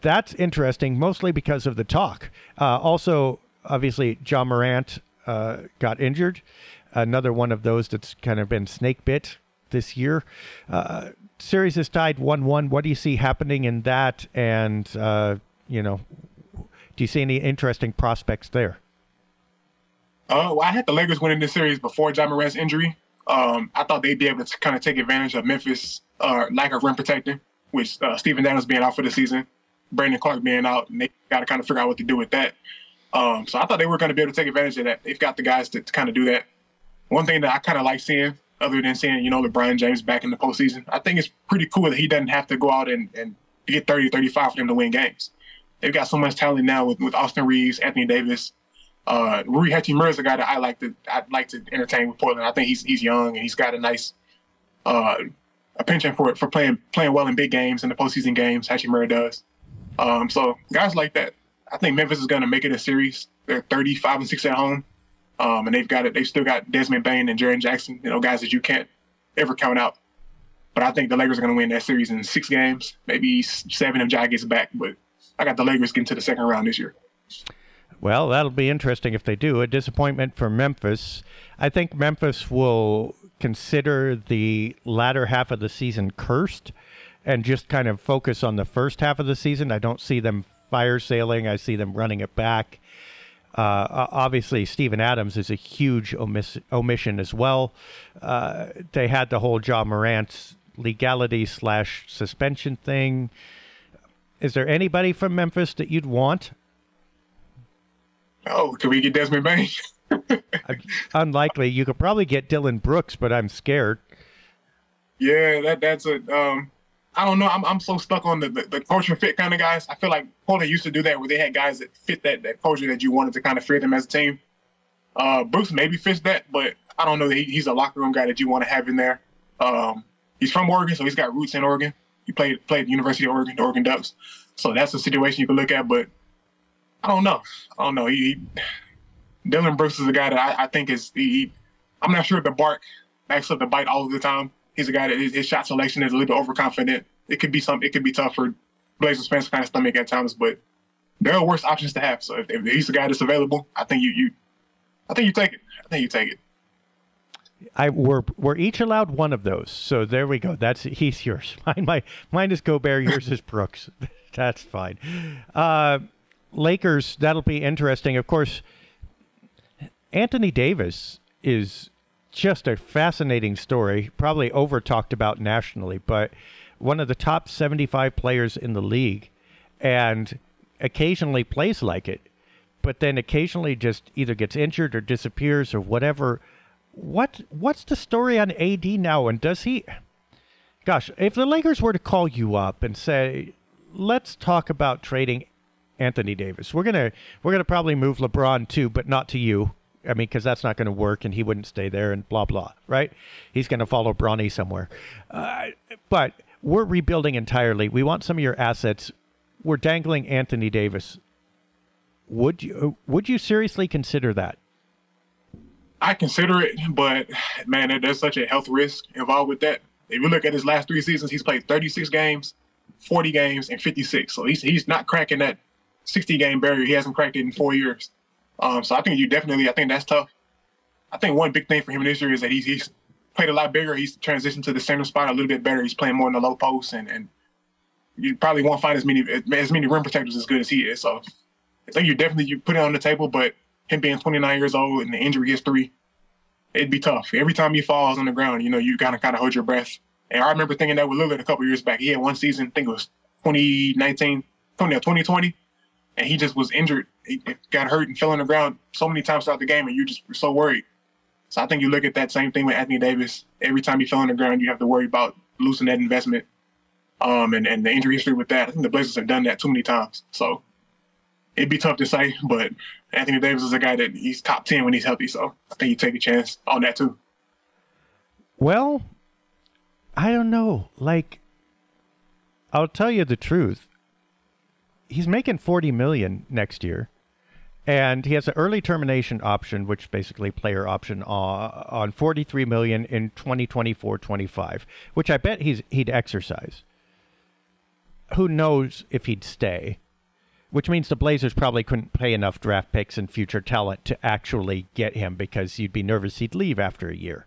That's interesting, mostly because of the talk. Uh, also, obviously, Ja Morant uh, got injured. Another one of those that's kind of been snake bit this year. Uh, series is tied one-one. What do you see happening in that? And uh, you know, do you see any interesting prospects there? Well, I had the Lakers winning this series before Ja Morant's injury. Um, I thought they'd be able to kind of take advantage of Memphis' uh, lack of rim protecting, with uh, Steven Adams being out for the season, Brandon Clarke being out, and they got to kind of figure out what to do with that. Um, so I thought they were going to be able to take advantage of that. They've got the guys to, to kind of do that. One thing that I kind of like seeing other than seeing, you know, LeBron James back in the postseason. I think it's pretty cool that he doesn't have to go out and, and get 30, 35 for them to win games. They've got so much talent now with, with Austin Reaves, Anthony Davis. Uh, Rui Hachimura is a guy that I like to I'd like to entertain with Portland. I think he's he's young and he's got a nice uh, a penchant for for playing playing well in big games in the postseason games. Hachimura does. Um, so guys like that, I think Memphis is going to make it a series. They're 35 and six at home. Um, and they've got it. They've still got Desmond Bane and Jaren Jackson. You know, guys that you can't ever count out. But I think the Lakers are going to win that series in six games, maybe seven if Ja gets back. But I got the Lakers getting to the second round this year. Well, that'll be interesting if they do. A disappointment for Memphis. I think Memphis will consider the latter half of the season cursed and just kind of focus on the first half of the season. I don't see them fire sailing. I see them running it back. Uh, obviously, Steven Adams is a huge omiss- omission as well. Uh, they had the whole Ja Morant legality slash suspension thing. Is there anybody from Memphis that you'd want? Oh, can we get Desmond Bane? Unlikely. You could probably get Dillon Brooks, but I'm scared. Yeah, that that's a um, I don't know. I'm, I'm so stuck on the, the, the culture fit kind of guys. I feel like Portland used to do that where they had guys that fit that, that culture that you wanted to kind of fear them as a team. Uh, Bruce maybe fits that, but I don't know that he, he's a locker room guy that you want to have in there. Um, he's from Oregon, so he's got roots in Oregon. He played played University of Oregon, the Oregon Ducks. So that's a situation you can look at, but I don't know. I don't know. He, he Dillon Brooks is a guy that I, I think is I'm not sure if the bark backs up the bite all of the time he's a guy that his, his shot selection is a little bit overconfident. It could be some. It could be tough for Blazers fans to kind of stomach at times, but there are worse options to have. So if, if he's the guy that's available, I think you you, I think you take it. I think you take it. I we're we're each allowed one of those. So there we go. That's he's yours. Mine my mine is Gobert. Yours is Brooks. That's fine. Uh, Lakers. That'll be interesting. Of course, Anthony Davis is just a fascinating story, probably over talked about nationally, but one of the top 75 players in the league and occasionally plays like it, but then occasionally just either gets injured or disappears or whatever. What what's the story on AD now and does he Gosh, if the Lakers were to call you up and say, let's talk about trading Anthony Davis. We're gonna we're gonna probably move LeBron too, but not to you. I mean, because that's not going to work, and he wouldn't stay there, and blah blah. Right? He's going to follow Bronny somewhere. Uh, but we're rebuilding entirely. We want some of your assets. We're dangling Anthony Davis. Would you would you seriously consider that? I consider it, but man, there's such a health risk involved with that. If you look at his last three seasons, he's played 36 games, 40 games, and 56. So he's he's not cracking that 60 game barrier. He hasn't cracked it in four years. Um, so I think you definitely, I think that's tough. I think one big thing for him this year is that he's, he's played a lot bigger. He's transitioned to the center spot a little bit better. He's playing more in the low post, and, and you probably won't find as many as many rim protectors as good as he is. So I think you definitely you put it on the table, but him being 29 years old and the injury history, it'd be tough. Every time he falls on the ground, you know, you gotta kind of hold your breath. And I remember thinking that with Lillard a couple years back. He had one season, I think it was 2019, 2020, and he just was injured. He got hurt and fell on the ground so many times throughout the game, and you just so worried. So I think you look at that same thing with Anthony Davis. Every time he fell on the ground, you have to worry about losing that investment. Um, and, and the injury history with that. I think the Blazers have done that too many times. So it'd be tough to say, but Anthony Davis is a guy that he's top 10 when he's healthy. So I think you take a chance on that too. Well, I don't know. Like, I'll tell you the truth he's making 40 million next year and he has an early termination option which basically player option uh, on 43 million in 2024-25 which i bet he's he'd exercise. Who knows if he'd stay which means the blazers probably couldn't pay enough draft picks and future talent to actually get him because you'd be nervous he'd leave after a year.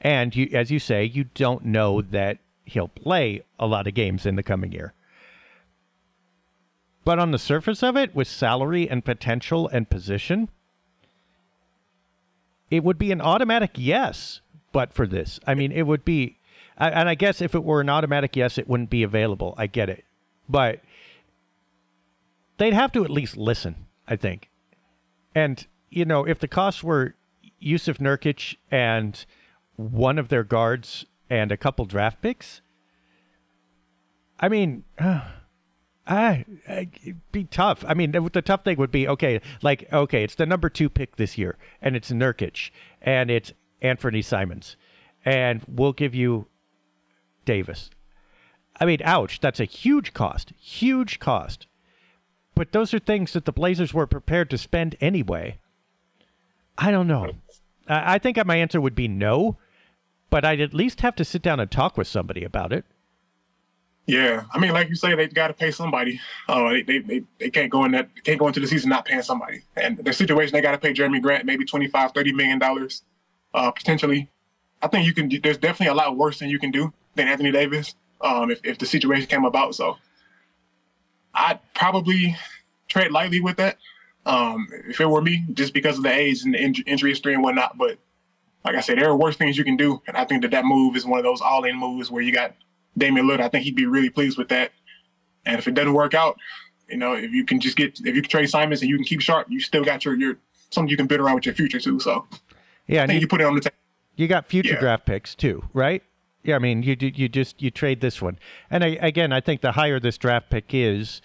And you as you say you don't know that he'll play a lot of games in the coming year but on the surface of it, with salary and potential and position, it would be an automatic yes. But for this, I mean, it would be, and I guess if it were an automatic yes, it wouldn't be available. I get it. But they'd have to at least listen, I think. And, you know, if the costs were Jusuf Nurkic and one of their guards and a couple draft picks, I mean, uh, Ah, it'd be tough. I mean, the, tough thing would be okay, like okay, it's the number two pick this year, and it's Nurkic, and it's Anthony Simons, and we'll give you Davis. I mean, ouch, that's a huge cost, huge cost. But those are things that the Blazers were prepared to spend anyway. I don't know. I, I think my answer would be no, but I'd at least have to sit down and talk with somebody about it. Yeah, I mean, like you say, they've got to pay somebody. Oh, they, they, they, they can't go in that can't go into the season not paying somebody. And the situation they got to pay Jerami Grant maybe 25 30 million dollars, uh, potentially. I think you can. There's definitely a lot worse than you can do than Anthony Davis. Um, if if the situation came about, so I'd probably tread lightly with that. Um, if it were me, just because of the age and the injury history and whatnot. But like I said, there are worse things you can do, and I think that that move is one of those all-in moves where you got Damian Lillard, I think he'd be really pleased with that. And if it doesn't work out, you know, if you can just get if you can trade Simons and you can keep Sharpe, you still got your your something you can bid around with your future too. So yeah, I think you, you, put it on the table. You got future yeah. draft picks too, right? Yeah, I mean, you do you just you trade this one, and I, again, I think the higher this draft pick is,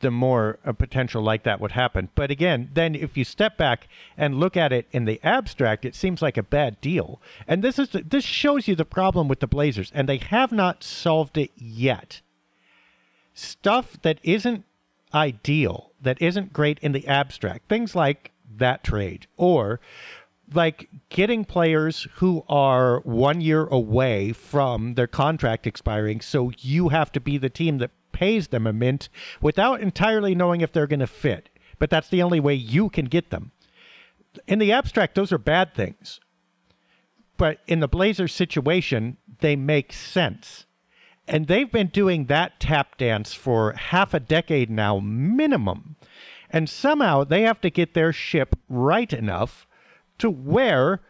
the more a potential like that would happen. But again, then if you step back and look at it in the abstract, it seems like a bad deal. And this is this shows you the problem with the Blazers, and they have not solved it yet. Stuff that isn't ideal, that isn't great in the abstract, things like that trade, or like getting players who are one year away from their contract expiring, so you have to be the team that pays them a mint without entirely knowing if they're going to fit. But that's the only way you can get them. In the abstract, those are bad things. But in the Blazer situation, they make sense. And they've been doing that tap dance for half a decade now, minimum. And somehow they have to get their ship right enough to where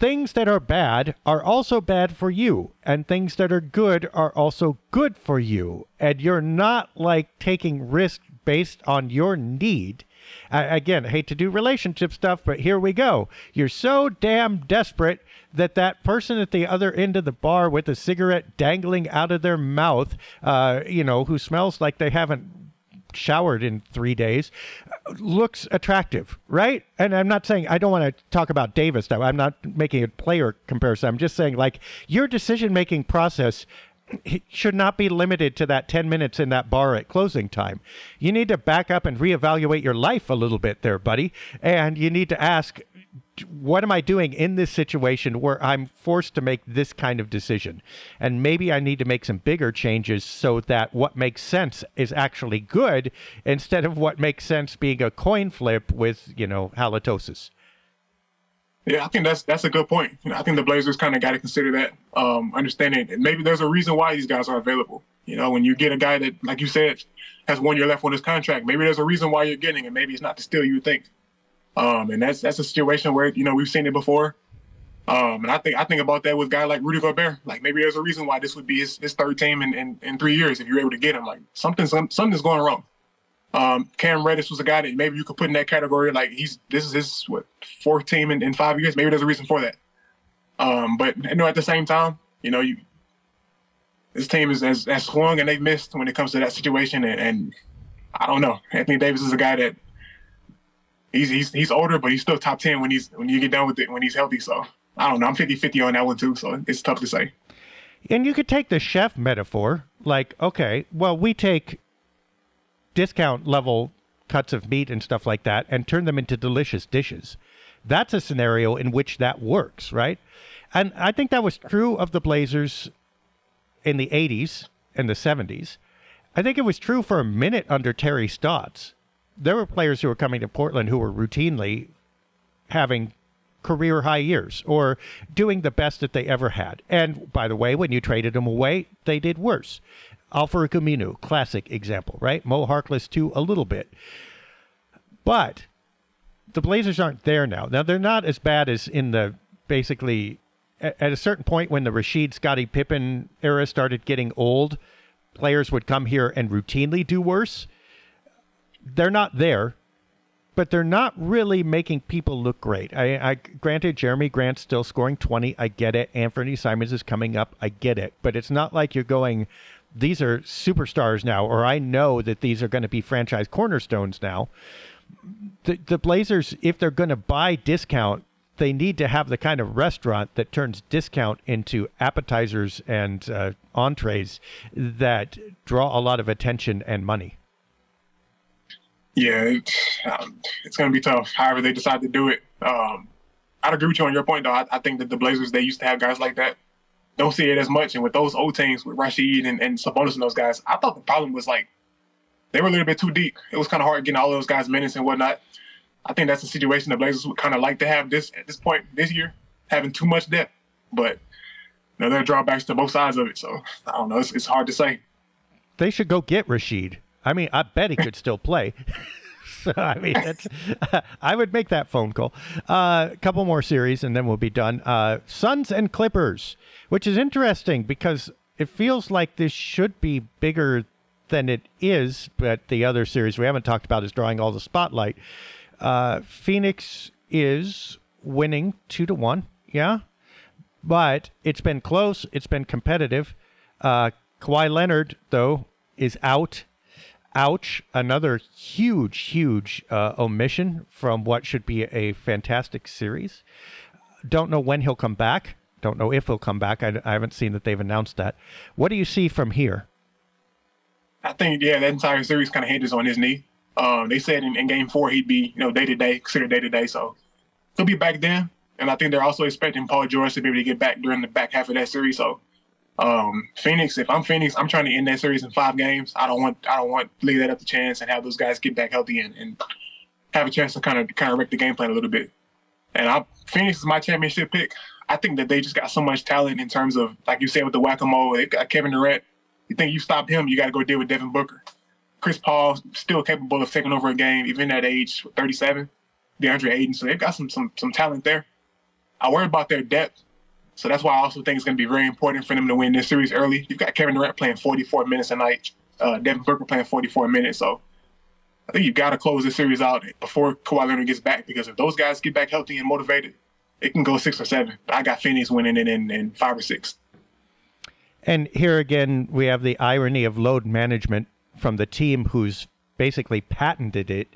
things that are bad are also bad for you, and things that are good are also good for you. And you're not like taking risk based on your need. I, again, hate to do relationship stuff, but here we go. You're so damn desperate that that person at the other end of the bar with a cigarette dangling out of their mouth, uh, you know, who smells like they haven't showered in three days looks attractive, right? And I'm not saying I don't want to talk about Davis. I'm not making a player comparison. I'm just saying like your decision making process should not be limited to that 10 minutes in that bar at closing time. You need to back up and reevaluate your life a little bit there, buddy. And you need to ask what am I doing in this situation where I'm forced to make this kind of decision? And maybe I need to make some bigger changes so that what makes sense is actually good instead of what makes sense being a coin flip with, you know, halitosis. Yeah, I think that's that's a good point. You know, I think the Blazers kind of got to consider that, um, understanding maybe there's a reason why these guys are available. You know, when you get a guy that, like you said, has one year left on his contract, maybe there's a reason why you're getting it. Maybe it's not the steal you think. Um, and that's that's a situation where you know we've seen it before. Um, and I think I think about that with a guy like Rudy Gobert. Like maybe there's a reason why this would be his, his third team in, in, in three years if you're able to get him. Like something something's going wrong. Um, Cam Reddish was a guy that maybe you could put in that category. Like he's this is his what fourth team in, in five years. Maybe there's a reason for that. Um, but you know at the same time, you know you this team is as, swung and they've missed when it comes to that situation. And, and I don't know. Anthony Davis is a guy that he's he's he's older, but he's still top ten when he's when you get done with it when he's healthy. So I don't know. I'm 50-50 on that one too. So it's tough to say. And you could take the chef metaphor, like okay, well we take discount level cuts of meat and stuff like that and turn them into delicious dishes. That's a scenario in which that works, right? And I think that was true of the Blazers in the 80s and the 70s. I think it was true for a minute under Terry Stotts there were players who were coming to Portland who were routinely having career high years or doing the best that they ever had. And by the way, when you traded them away, they did worse. Al-Farouq Aminu, classic example, right? Mo Harkless too, a little bit. But the Blazers aren't there now. Now they're not as bad as in the basically at, at a certain point when the Rasheed Scottie Pippen era started getting old, players would come here and routinely do worse they're not there, but they're not really making people look great. I, I granted Jerami Grant's still scoring 20. I get it. Anthony Simons is coming up. I get it. But it's not like you're going, these are superstars now, or I know that these are going to be franchise cornerstones now. The, the Blazers, if they're going to buy discount, they need to have the kind of restaurant that turns discount into appetizers and uh, entrees that draw a lot of attention and money. Yeah, it, um, it's going to be tough. However, they decide to do it. Um, I'd agree with you on your point, though. I, I, think that the Blazers they used to have guys like that. Don't see it as much, and with those old teams with Rasheed and, and Sabonis and those guys, I thought the problem was like they were a little bit too deep. It was kind of hard getting all those guys minutes and whatnot. I think that's the situation the Blazers would kind of like to have this at this point this year, having too much depth. But you know, there are drawbacks to both sides of it. So I don't know. It's, it's hard to say. They should go get Rasheed. I mean, I bet he could still play. so, I mean, I would make that phone call. A uh, couple more series, and then we'll be done. Uh, Suns and Clippers, which is interesting because it feels like this should be bigger than it is, but the other series we haven't talked about is drawing all the spotlight. Uh, Phoenix is winning two to one, yeah, but it's been close. It's been competitive. Uh, Kawhi Leonard, though, is out ouch, another huge, huge uh, omission from what should be a fantastic series. Don't know when he'll come back. Don't know if he'll come back. I, I haven't seen that they've announced that. What do you see from here? I think, yeah, that entire series kind of hinges on his knee. Um, they said in, in, game four he'd be, you know, day to day, considered day to day. So he'll be back then. And I think they're also expecting Paul George to be able to get back during the back half of that series. So um, Phoenix, if I'm Phoenix, I'm trying to end that series in five games. I don't want I don't want leave that up to chance and have those guys get back healthy and, and have a chance to kind of kind of wreck the game plan a little bit. And I, Phoenix is my championship pick. I think that they just got so much talent in terms of, like you said, with the whack a mole. They got Kevin Durant. You think you stop him, you got to go deal with Devin Booker. Chris Paul still capable of taking over a game, even at age 37. DeAndre Ayton, so they've got some some some talent there. I worry about their depth. So that's why I also think it's going to be very important for them to win this series early. You've got Kevin Durant playing 44 minutes a night, uh, Devin Booker playing 44 minutes. So I think you've got to close the series out before Kawhi Leonard gets back because if those guys get back healthy and motivated, it can go six or seven. But I got Phoenix winning it in, in five or six. And here again, we have the irony of load management from the team who's basically patented it.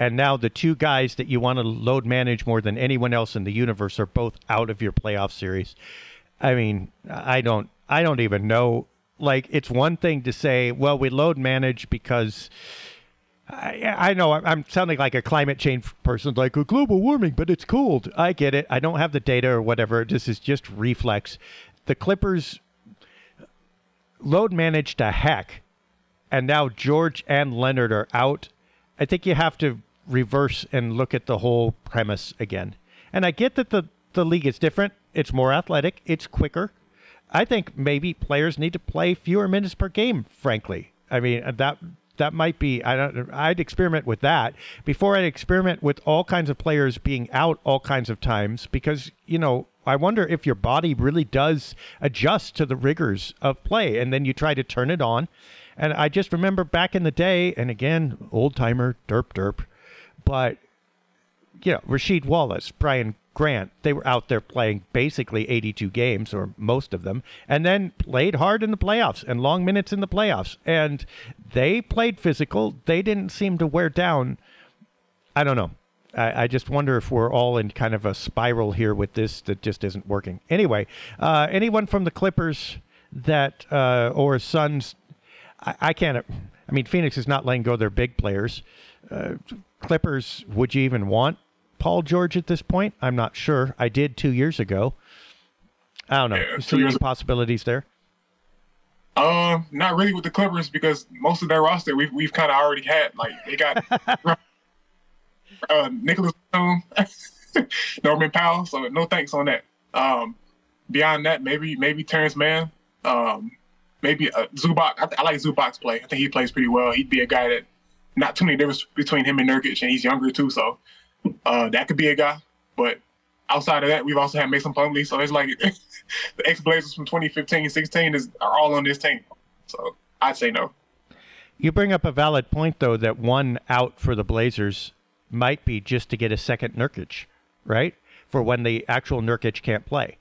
And now the two guys that you want to load manage more than anyone else in the universe are both out of your playoff series. I mean, I don't, I don't even know. Like, it's one thing to say, well, we load manage because I, I know I'm sounding like a climate change person, like global warming, but it's cold. I get it. I don't have the data or whatever. This is just reflex. The Clippers load managed to heck, and now George and Leonard are out. I think you have to reverse and look at the whole premise again. And I get that the, the league is different. It's more athletic. It's quicker. I think maybe players need to play fewer minutes per game, frankly. I mean, uh, that that might be I don't I'd experiment with that before I'd experiment with all kinds of players being out all kinds of times because you know I wonder if your body really does adjust to the rigors of play and then you try to turn it on and I just remember back in the day and again old timer derp derp but you know Rasheed Wallace Brian Grant, they were out there playing basically 82 games or most of them, and then played hard in the playoffs and long minutes in the playoffs. And they played physical. They didn't seem to wear down. I don't know. I, I just wonder if we're all in kind of a spiral here with this that just isn't working. Anyway, uh, anyone from the Clippers that uh, or Suns, I, I, can't. I mean, Phoenix is not letting go their big players. Uh, Clippers, would you even want Paul George at this point? I'm not sure. I did two years ago. I don't know. Yeah, you see any possibilities there? Um, not really with the Clippers because most of their roster we've we've kind of already had. Like they got uh, Nicholas Norman Powell. So no thanks on that. Um, beyond that, maybe maybe Terance Mann. Um, maybe uh, Zubac. I, I like Zubac's play. I think he plays pretty well. He'd be a guy that not too many difference between him and Nurkic, and he's younger too. So uh, that could be a guy. But outside of that, we've also had Mason Plumlee. So it's like the ex Blazers from 2015 16 is, are all on this team. So I'd say no. You bring up a valid point, though, that one out for the Blazers might be just to get a second Nurkic, right? For when the actual Nurkic can't play.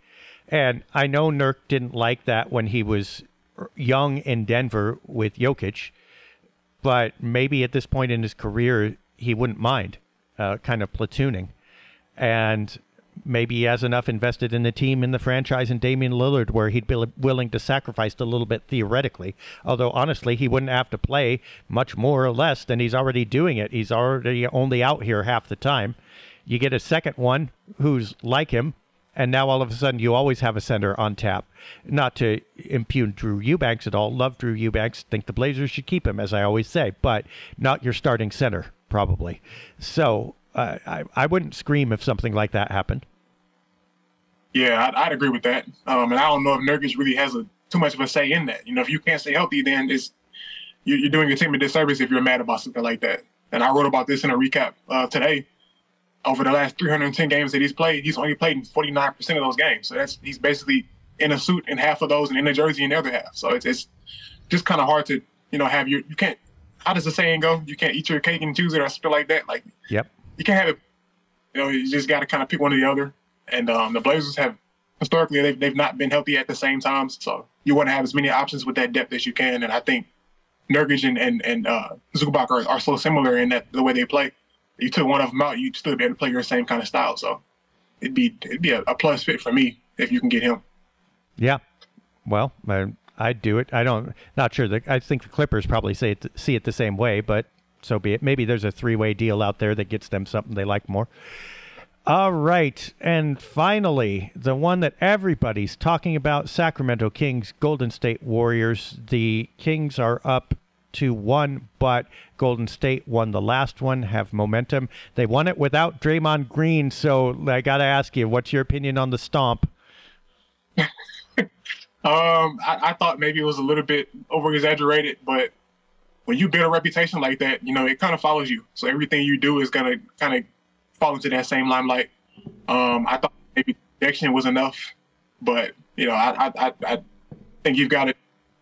And I know Nurk didn't like that when he was young in Denver with Jokic, but maybe at this point in his career, he wouldn't mind uh, kind of platooning. And maybe he has enough invested in the team, in the franchise, and Damian Lillard where he'd be willing to sacrifice a little bit theoretically. Although, honestly, he wouldn't have to play much more or less than he's already doing it. He's already only out here half the time. You get a second one who's like him, and now all of a sudden you always have a center on tap. Not to impugn Drew Eubanks at all. Love Drew Eubanks. Think the Blazers should keep him, as I always say, but not your starting center probably. So uh, I I wouldn't scream if something like that happened. Yeah, I'd, I'd agree with that. Um, and I don't know if Nurkic really has a, too much of a say in that. You know, if you can't stay healthy, then it's you, you're doing your team a disservice if you're mad about something like that. And I wrote about this in a recap uh, today. Over the last 310 games that he's played, he's only played in 49% of those games. So that's he's basically in a suit in half of those and in a jersey in the other half. So it's, it's just kind of hard to, you know, have your, you can't how does the saying go? You can't eat your cake and choose it or something like that. Like, yep, you can't have it. You know, you just got to kind of pick one or the other. And um, the Blazers have historically they've they've not been healthy at the same times, so you want to have as many options with that depth as you can. And I think Nurkic and and, and uh, Zubac are, are so similar in that the way they play. You took one of them out, you'd still be able to play your same kind of style. So it'd be it'd be a, a plus fit for me if you can get him. Yeah, well, I'd do it. I don't, not sure. I think the Clippers probably say it, see it the same way, but so be it. Maybe there's a three way deal out there that gets them something they like more. All right. And finally, the one that everybody's talking about Sacramento Kings, Golden State Warriors. The Kings are up to one, but Golden State won the last one, have momentum. They won it without Draymond Green. So I got to ask you, what's your opinion on the stomp? Um, I, I, thought maybe it was a little bit over exaggerated, but when you build a reputation like that, you know, it kind of follows you. So everything you do is gonna kind of fall into that same limelight. Um, I thought maybe action was enough, but you know, I I, I think you've got to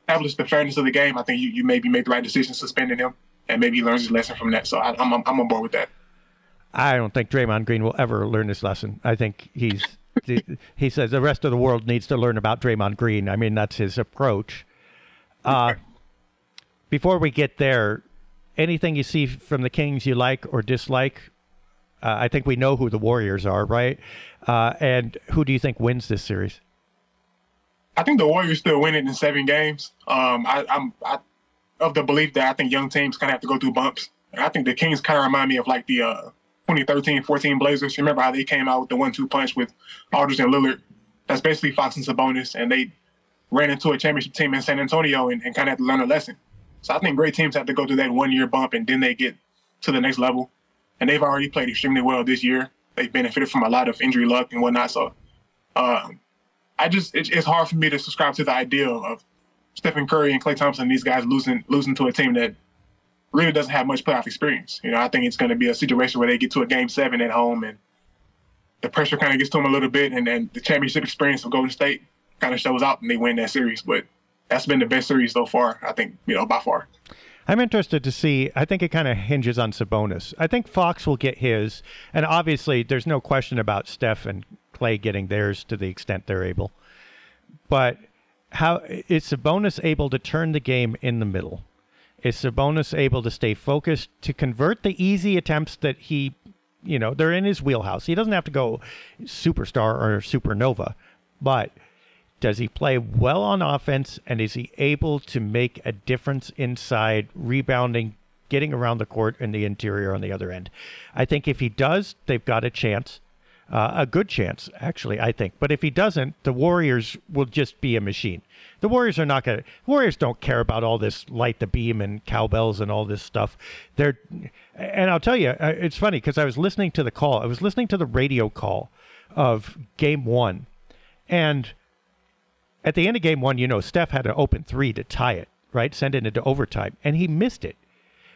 establish the fairness of the game. I think you, you maybe made the right decision suspending him. And maybe he learns his lesson from that. So I, I'm I'm on board with that. I don't think Draymond Green will ever learn this lesson. I think he's he says the rest of the world needs to learn about Draymond Green. I mean, that's his approach. Uh, before we get there, anything you see from the Kings you like or dislike? Uh, I think we know who the Warriors are, right? Uh, and who do you think wins this series? I think the Warriors still win it in seven games. Um, I, I'm I, of the belief that I think young teams kind of have to go through bumps. I think the Kings kind of remind me of like the uh, 2013-14 Blazers. Remember how they came out with the one-two punch with Aldridge and Lillard? That's basically Fox and Sabonis, and they ran into a championship team in San Antonio and, and kind of had to learn a lesson. So I think great teams have to go through that one-year bump, and then they get to the next level. And they've already played extremely well this year. They've benefited from a lot of injury luck and whatnot. So um, I just it, it's hard for me to subscribe to the idea of Stephen Curry and Klay Thompson, these guys losing losing to a team that really doesn't have much playoff experience. You know, I think it's going to be a situation where they get to a game seven at home and the pressure kind of gets to them a little bit, and then the championship experience of Golden State kind of shows out and they win that series. But that's been the best series so far, I think, you know, by far. I'm interested to see. I think it kind of hinges on Sabonis. I think Fox will get his, and obviously, there's no question about Steph and Klay getting theirs to the extent they're able. But how is Sabonis able to turn the game in the middle? Is Sabonis able to stay focused to convert the easy attempts that he, you know, they're in his wheelhouse. He doesn't have to go superstar or supernova, but does he play well on offense and is he able to make a difference inside rebounding, getting around the court and the interior on the other end? I think if he does, they've got a chance. Uh, a good chance, actually, I think. But if he doesn't, the Warriors will just be a machine. The Warriors are not going to. Warriors don't care about all this light the beam and cowbells and all this stuff. They're, and I'll tell you, uh, it's funny because I was listening to the call. I was listening to the radio call of Game One, and at the end of Game One, you know, Steph had an open three to tie it, right, send it into overtime, and he missed it,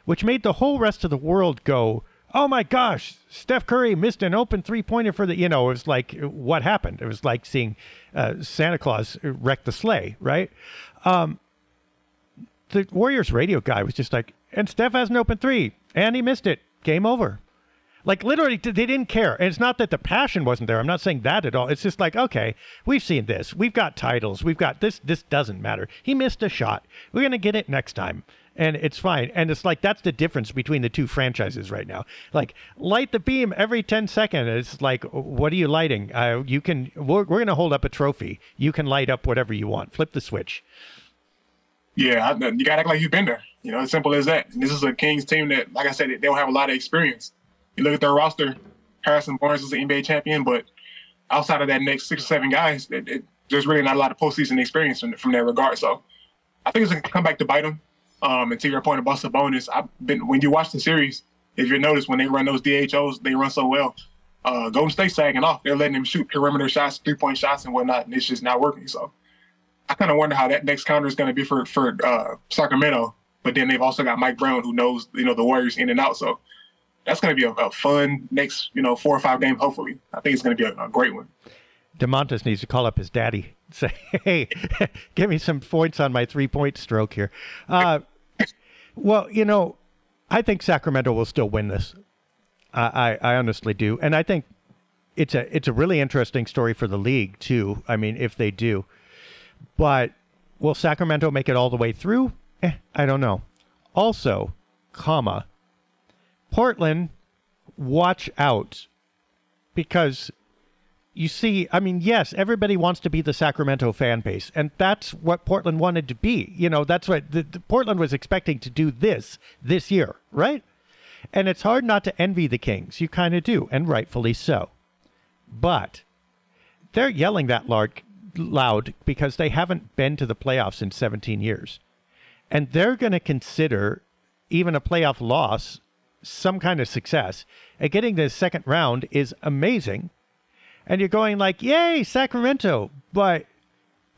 which made the whole rest of the world go oh my gosh, Steph Curry missed an open three pointer for the, you know, it was like, what happened? It was like seeing uh, Santa Claus wreck the sleigh, right? Um, the Warriors radio guy was just like, and Steph has an open three, and he missed it. Game over. Like literally, they didn't care. And it's not that the passion wasn't there. I'm not saying that at all. It's just like, okay, we've seen this. We've got titles. We've got this. This doesn't matter. He missed a shot. We're gonna get it next time and it's fine. And it's like that's the difference between the two franchises right now. Like light the beam every 10 seconds. It's like, what are you lighting? Uh, you can. We're, we're going to hold up a trophy. You can light up whatever you want. Flip the switch. Yeah, you got to act like you've been there. You know, as simple as that. And this is a Kings team that, like I said, they don't have a lot of experience. You look at their roster. Harrison Barnes is an NBA champion, but outside of that next six or seven guys, it, it, there's really not a lot of postseason experience from, from that regard. So I think it's going to come back to bite them. Um, and to your point about Sabonis, I've been when you watch the series, if you notice when they run those DHOs, they run so well. Uh, Golden State sagging off. They're letting him shoot perimeter shots, three point shots, and whatnot, and it's just not working. So I kind of wonder how that next counter is going to be for for uh, Sacramento. But then they've also got Mike Brown, who knows you know the Warriors in and out. So that's going to be a, a, fun next you know four or five games. Hopefully, I think it's going to be a, a great one. Domantas needs to call up his daddy. Say, hey, give me some points on my three point stroke here. Uh, well, you know, I think Sacramento will still win this. I, I, I honestly do, and I think it's a it's a really interesting story for the league too. I mean, if they do, but will Sacramento make it all the way through? Eh, I don't know. Also, comma, Portland, watch out because you see, I mean, yes, everybody wants to be the Sacramento fan base, and that's what Portland wanted to be. You know, that's what the, the Portland was expecting to do this this year, right? And it's hard not to envy the Kings. You kind of do, and rightfully so. But they're yelling that loud, loud because they haven't been to the playoffs in 17 years. And they're going to consider even a playoff loss some kind of success. And getting the second round is amazing and you're going like, "Yay, Sacramento!" But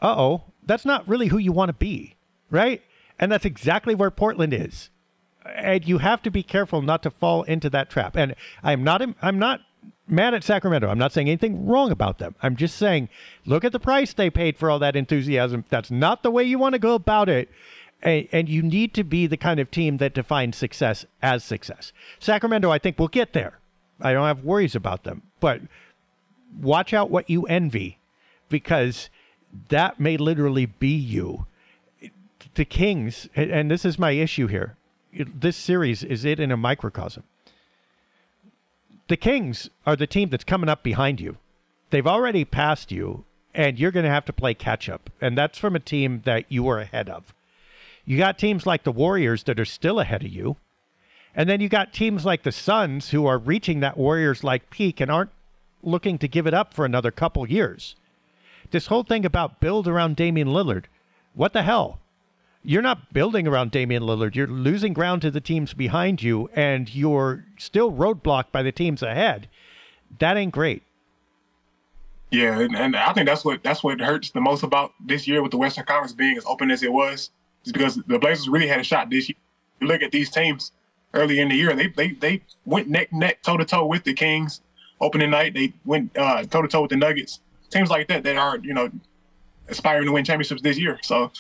uh oh, that's not really who you want to be, right? And that's exactly where Portland is. And you have to be careful not to fall into that trap. And I'm not I'm not mad at Sacramento. I'm not saying anything wrong about them. I'm just saying, look at the price they paid for all that enthusiasm. That's not the way you want to go about it. And, and you need to be the kind of team that defines success as success. Sacramento, I think, will get there. I don't have worries about them. But watch out what you envy because that may literally be you. The Kings, and this is my issue here. This series is it in a microcosm. The Kings are the team that's coming up behind you. They've already passed you, and you're going to have to play catch up. And that's from a team that you were ahead of. You got teams like the Warriors that are still ahead of you. And then you got teams like the Suns who are reaching that Warriors like peak and aren't looking to give it up for another couple years. This whole thing about build around Damian Lillard, what the hell? You're not building around Damian Lillard. You're losing ground to the teams behind you, and you're still roadblocked by the teams ahead. That ain't great. Yeah, and, and, I think that's what that's what hurts the most about this year with the Western Conference being as open as it was, is because the Blazers really had a shot this year. You look at these teams early in the year, they they they went neck neck toe to toe with the Kings opening night. They went toe to toe with the Nuggets. Teams like that that are you know aspiring to win championships this year. So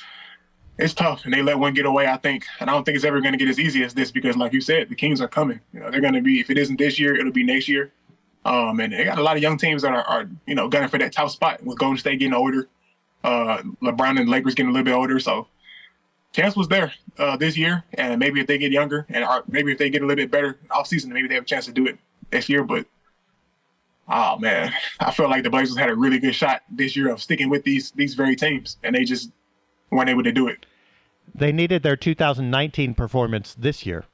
it's tough, and they let one get away. I think, and I don't think it's ever going to get as easy as this because, like you said, the Kings are coming. You know, they're going to be. If it isn't this year, it'll be next year. Um, and they got a lot of young teams that are, are, you know, gunning for that top spot with Golden State getting older, uh, LeBron and Lakers getting a little bit older. So chance was there uh, this year, and maybe if they get younger and maybe if they get a little bit better off season, maybe they have a chance to do it this year. But oh man, I feel like the Blazers had a really good shot this year of sticking with these these very teams, and they just weren't able to do it. They needed their 2019 performance this year,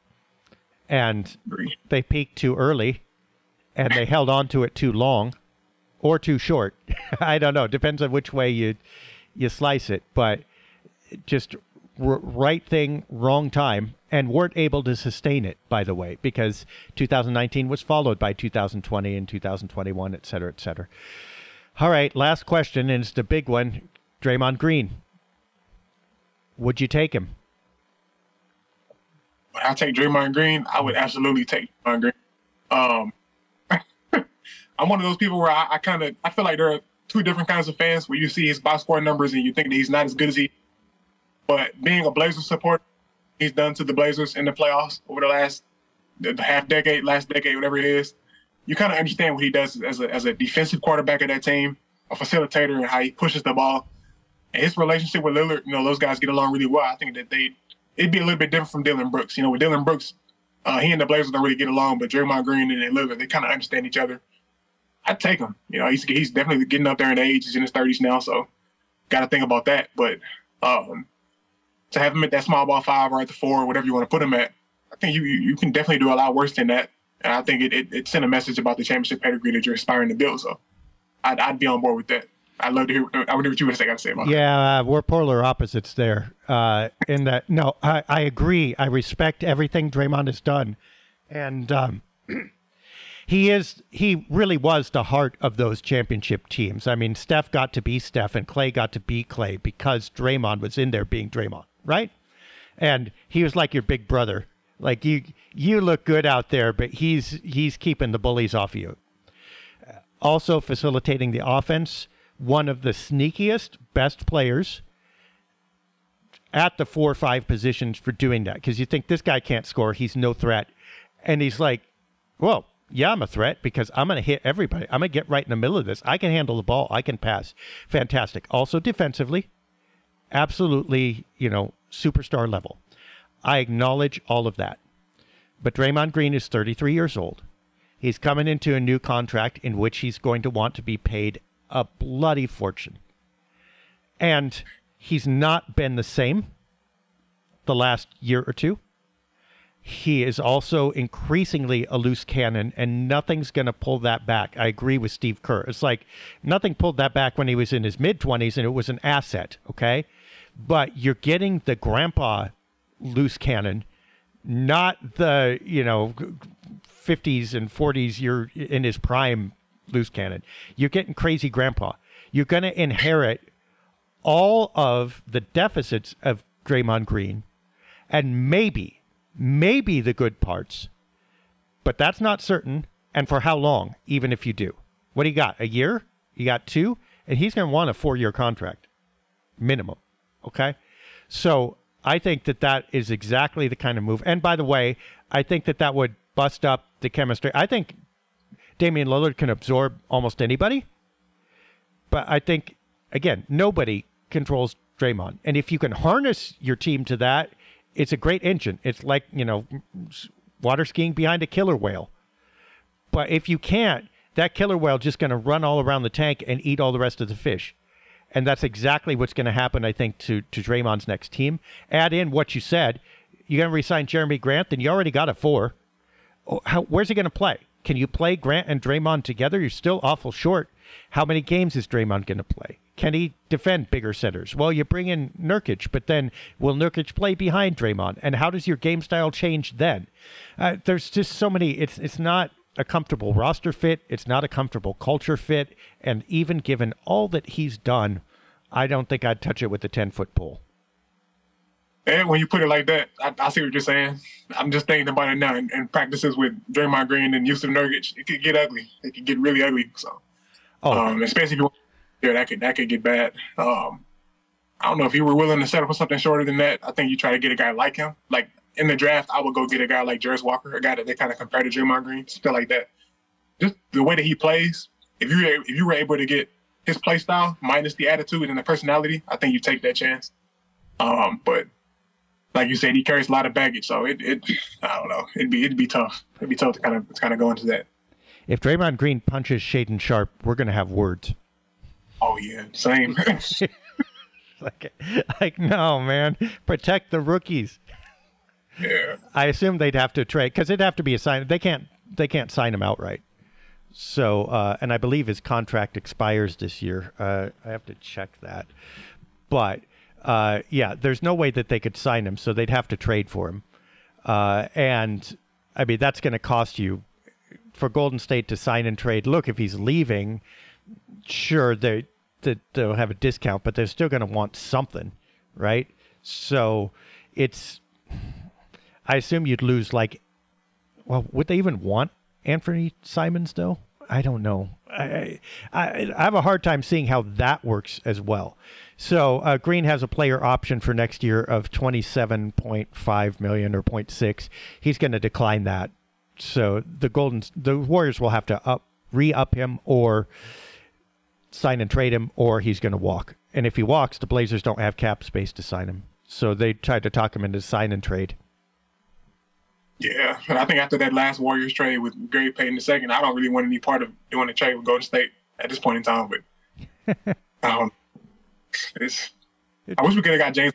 and they peaked too early and they held on to it too long or too short. I don't know. Depends on which way you you slice it, but just r- right thing, wrong time, and weren't able to sustain it. By the way, because 2019 was followed by 2020 and 2021, et cetera, et cetera. All right, last question, and it's the big one. Draymond Green. Would you take him? I take Draymond Green. I would absolutely take Draymond Green. Um, I'm one of those people where I, I kind of I feel like there are two different kinds of fans where you see his box score numbers and you think that he's not as good as he. But being a Blazers supporter, he's done to the Blazers in the playoffs over the last the half decade, last decade, whatever it is. You kind of understand what he does as a as a defensive quarterback of that team, a facilitator, and how he pushes the ball. And his relationship with Lillard, you know, those guys get along really well. I think that they it'd be a little bit different from Dillon Brooks. You know, with Dillon Brooks, uh, he and the Blazers don't really get along, but Draymond Green and Lillard, they kind of understand each other. I'd take him. You know, he's he's definitely getting up there in age. He's in his thirties now, so got to think about that. But um, to have him at that small ball five or at the four, whatever you want to put him at, I think you you can definitely do a lot worse than that. And I think it, it, it sent a message about the championship pedigree that you're aspiring to build. So I'd, I'd be on board with that. I'd love to hear. I wonder what you would say. Got to say about yeah, uh, we're polar opposites there. Uh, in that, no, I, I agree. I respect everything Draymond has done, and um, he is he really was the heart of those championship teams. I mean, Steph got to be Steph and Klay got to be Klay because Draymond was in there being Draymond, right? And he was like your big brother. Like you you look good out there, but he's he's keeping the bullies off you. Also facilitating the offense, one of the sneakiest, best players at the four or five positions for doing that. Because you think this guy can't score, he's no threat. And he's like, well, yeah, I'm a threat because I'm going to hit everybody. I'm going to get right in the middle of this. I can handle the ball. I can pass. Fantastic. Also defensively, absolutely, you know, superstar level. I acknowledge all of that. But Draymond Green is 33 years old. He's coming into a new contract in which he's going to want to be paid a bloody fortune. And he's not been the same the last year or two he is also increasingly a loose cannon, and nothing's going to pull that back. I agree with Steve Kerr. It's like nothing pulled that back when he was in his mid 20s, and it was an asset, okay? But you're getting the grandpa loose cannon, not the, you know, 50s and 40s, you're in his prime loose cannon. You're getting crazy grandpa. You're going to inherit all of the deficits of Draymond Green, and maybe maybe the good parts, but that's not certain. And for how long, even if you do? What do you got? A year? You got two? And he's going to want a four year contract minimum. Okay. So I think that that is exactly the kind of move. And by the way, I think that that would bust up the chemistry. I think Damian Lillard can absorb almost anybody. But I think, again, nobody controls Draymond. And if you can harness your team to that, it's a great engine. It's like, you know, water skiing behind a killer whale. But if you can't, that killer whale just going to run all around the tank and eat all the rest of the fish. And that's exactly what's going to happen, I think, to, to Draymond's next team. Add in what you said. You're going to resign Jerami Grant, then you already got a four. Oh, how, where's he going to play? Can you play Grant and Draymond together? You're still awful short. How many games is Draymond going to play? Can he defend bigger centers? Well, you bring in Nurkic, but then will Nurkic play behind Draymond? And how does your game style change then? Uh, there's just so many. It's it's not a comfortable roster fit. It's not a comfortable culture fit. And even given all that he's done, I don't think I'd touch it with a 10 foot pole. And when you put it like that, I, I, see what you're saying. I'm just thinking about it now. And, in practices with Draymond Green and Jusuf Nurkic, it could get ugly. It could get really ugly. So, oh. um, especially if you yeah, that could that could get bad. Um, I don't know if you were willing to settle for something shorter than that. I think you try to get a guy like him. Like in the draft, I would go get a guy like Jarace Walker, a guy that they kind of compare to Draymond Green, stuff like that. Just the way that he plays. If you if you were able to get his play style minus the attitude and the personality, I think you take that chance. Um, but like you said, he carries a lot of baggage, so it, it I don't know. It'd be it'd be tough. It'd be tough to kind of to kind of go into that. If Draymond Green punches Shaedon Sharpe, we're gonna have words. Oh yeah, same. like, like no man, protect the rookies. I assume they'd have to trade because it'd have to be a sign. They can't. They can't sign him outright. So, uh, and I believe his contract expires this year. Uh, I have to check that. But uh, yeah, there's no way that they could sign him, so they'd have to trade for him. Uh, and I mean, that's going to cost you for Golden State to sign and trade. Look, if he's leaving, sure they they'll have a discount, but they're still going to want something, right? So it's I assume you'd lose like well, would they even want Anfernee Simons though? I don't know. I, I, I have a hard time seeing how that works as well. So uh, Green has a player option for next year of twenty seven point five million or 0.6. He's going to decline that. So the Golden the Warriors will have to up re up him or sign and trade him, or he's going to walk. And if he walks, the Blazers don't have cap space to sign him. So they tried to talk him into sign and trade. Yeah, and I think after that last Warriors trade with Gary Payton II, I don't really want any part of doing a trade with Golden State at this point in time. But um, it's, I wish we could have got James.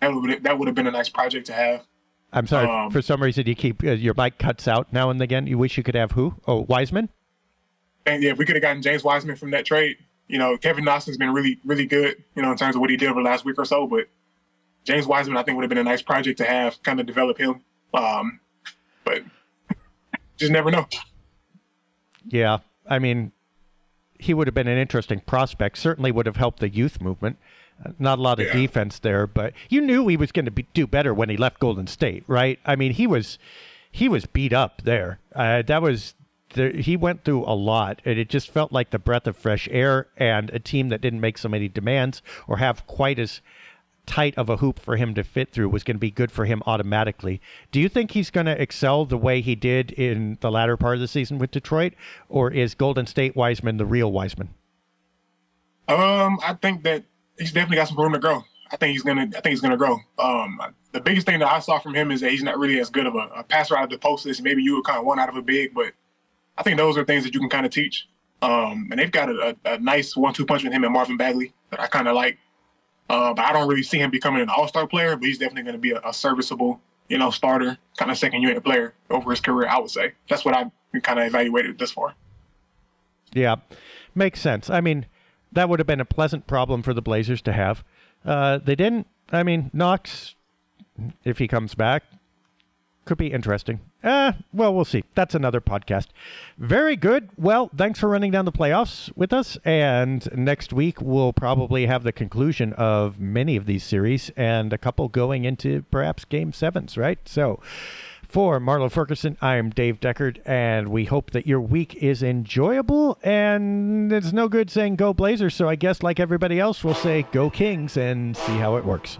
That would that would have been a nice project to have. I'm sorry. Um, for some reason, you keep uh, your mic cuts out now and again. You wish you could have who? Oh, Wiseman. And yeah, if we could have gotten James Wiseman from that trade, you know, Kevin Knox's been really, really good, you know, in terms of what he did over the last week or so. But James Wiseman, I think, would have been a nice project to have, kind of develop him. Um, but just never know. Yeah, I mean, he would have been an interesting prospect. Certainly would have helped the youth movement. Uh, not a lot of yeah. defense there, but you knew he was going to be, do better when he left Golden State, right? I mean, he was he was beat up there. Uh, that was there, he went through a lot, and it just felt like the breath of fresh air and a team that didn't make so many demands or have quite as tight of a hoop for him to fit through was going to be good for him automatically. Do you think he's going to excel the way he did in the latter part of the season with Detroit, or is Golden State Wiseman the real Wiseman? Um, I think that he's definitely got some room to grow. I think he's gonna. I think he's gonna grow. Um, the biggest thing that I saw from him is that he's not really as good of a, a passer out of the post as maybe you would kind of want out of a big, but I think those are things that you can kind of teach. Um, and they've got a, a, a nice one-two punch with him and Marvin Bagley that I kind of like. Uh, but I don't really see him becoming an all-star player, but he's definitely going to be a, a, serviceable, you know, starter, kind of second unit player over his career. I would say that's what I kind of evaluated this for. Yeah, makes sense. I mean, that would have been a pleasant problem for the Blazers to have. Uh, they didn't. I mean, Knox, if he comes back, could be interesting. Uh, well, we'll see. That's another podcast. Very good. Well, thanks for running down the playoffs with us. And next week, we'll probably have the conclusion of many of these series and a couple going into perhaps game sevens, right? So, for Marlow Ferguson, I'm Dave Deckard, and we hope that your week is enjoyable. And it's no good saying go Blazers, so I guess, like everybody else, we'll say go Kings and see how it works.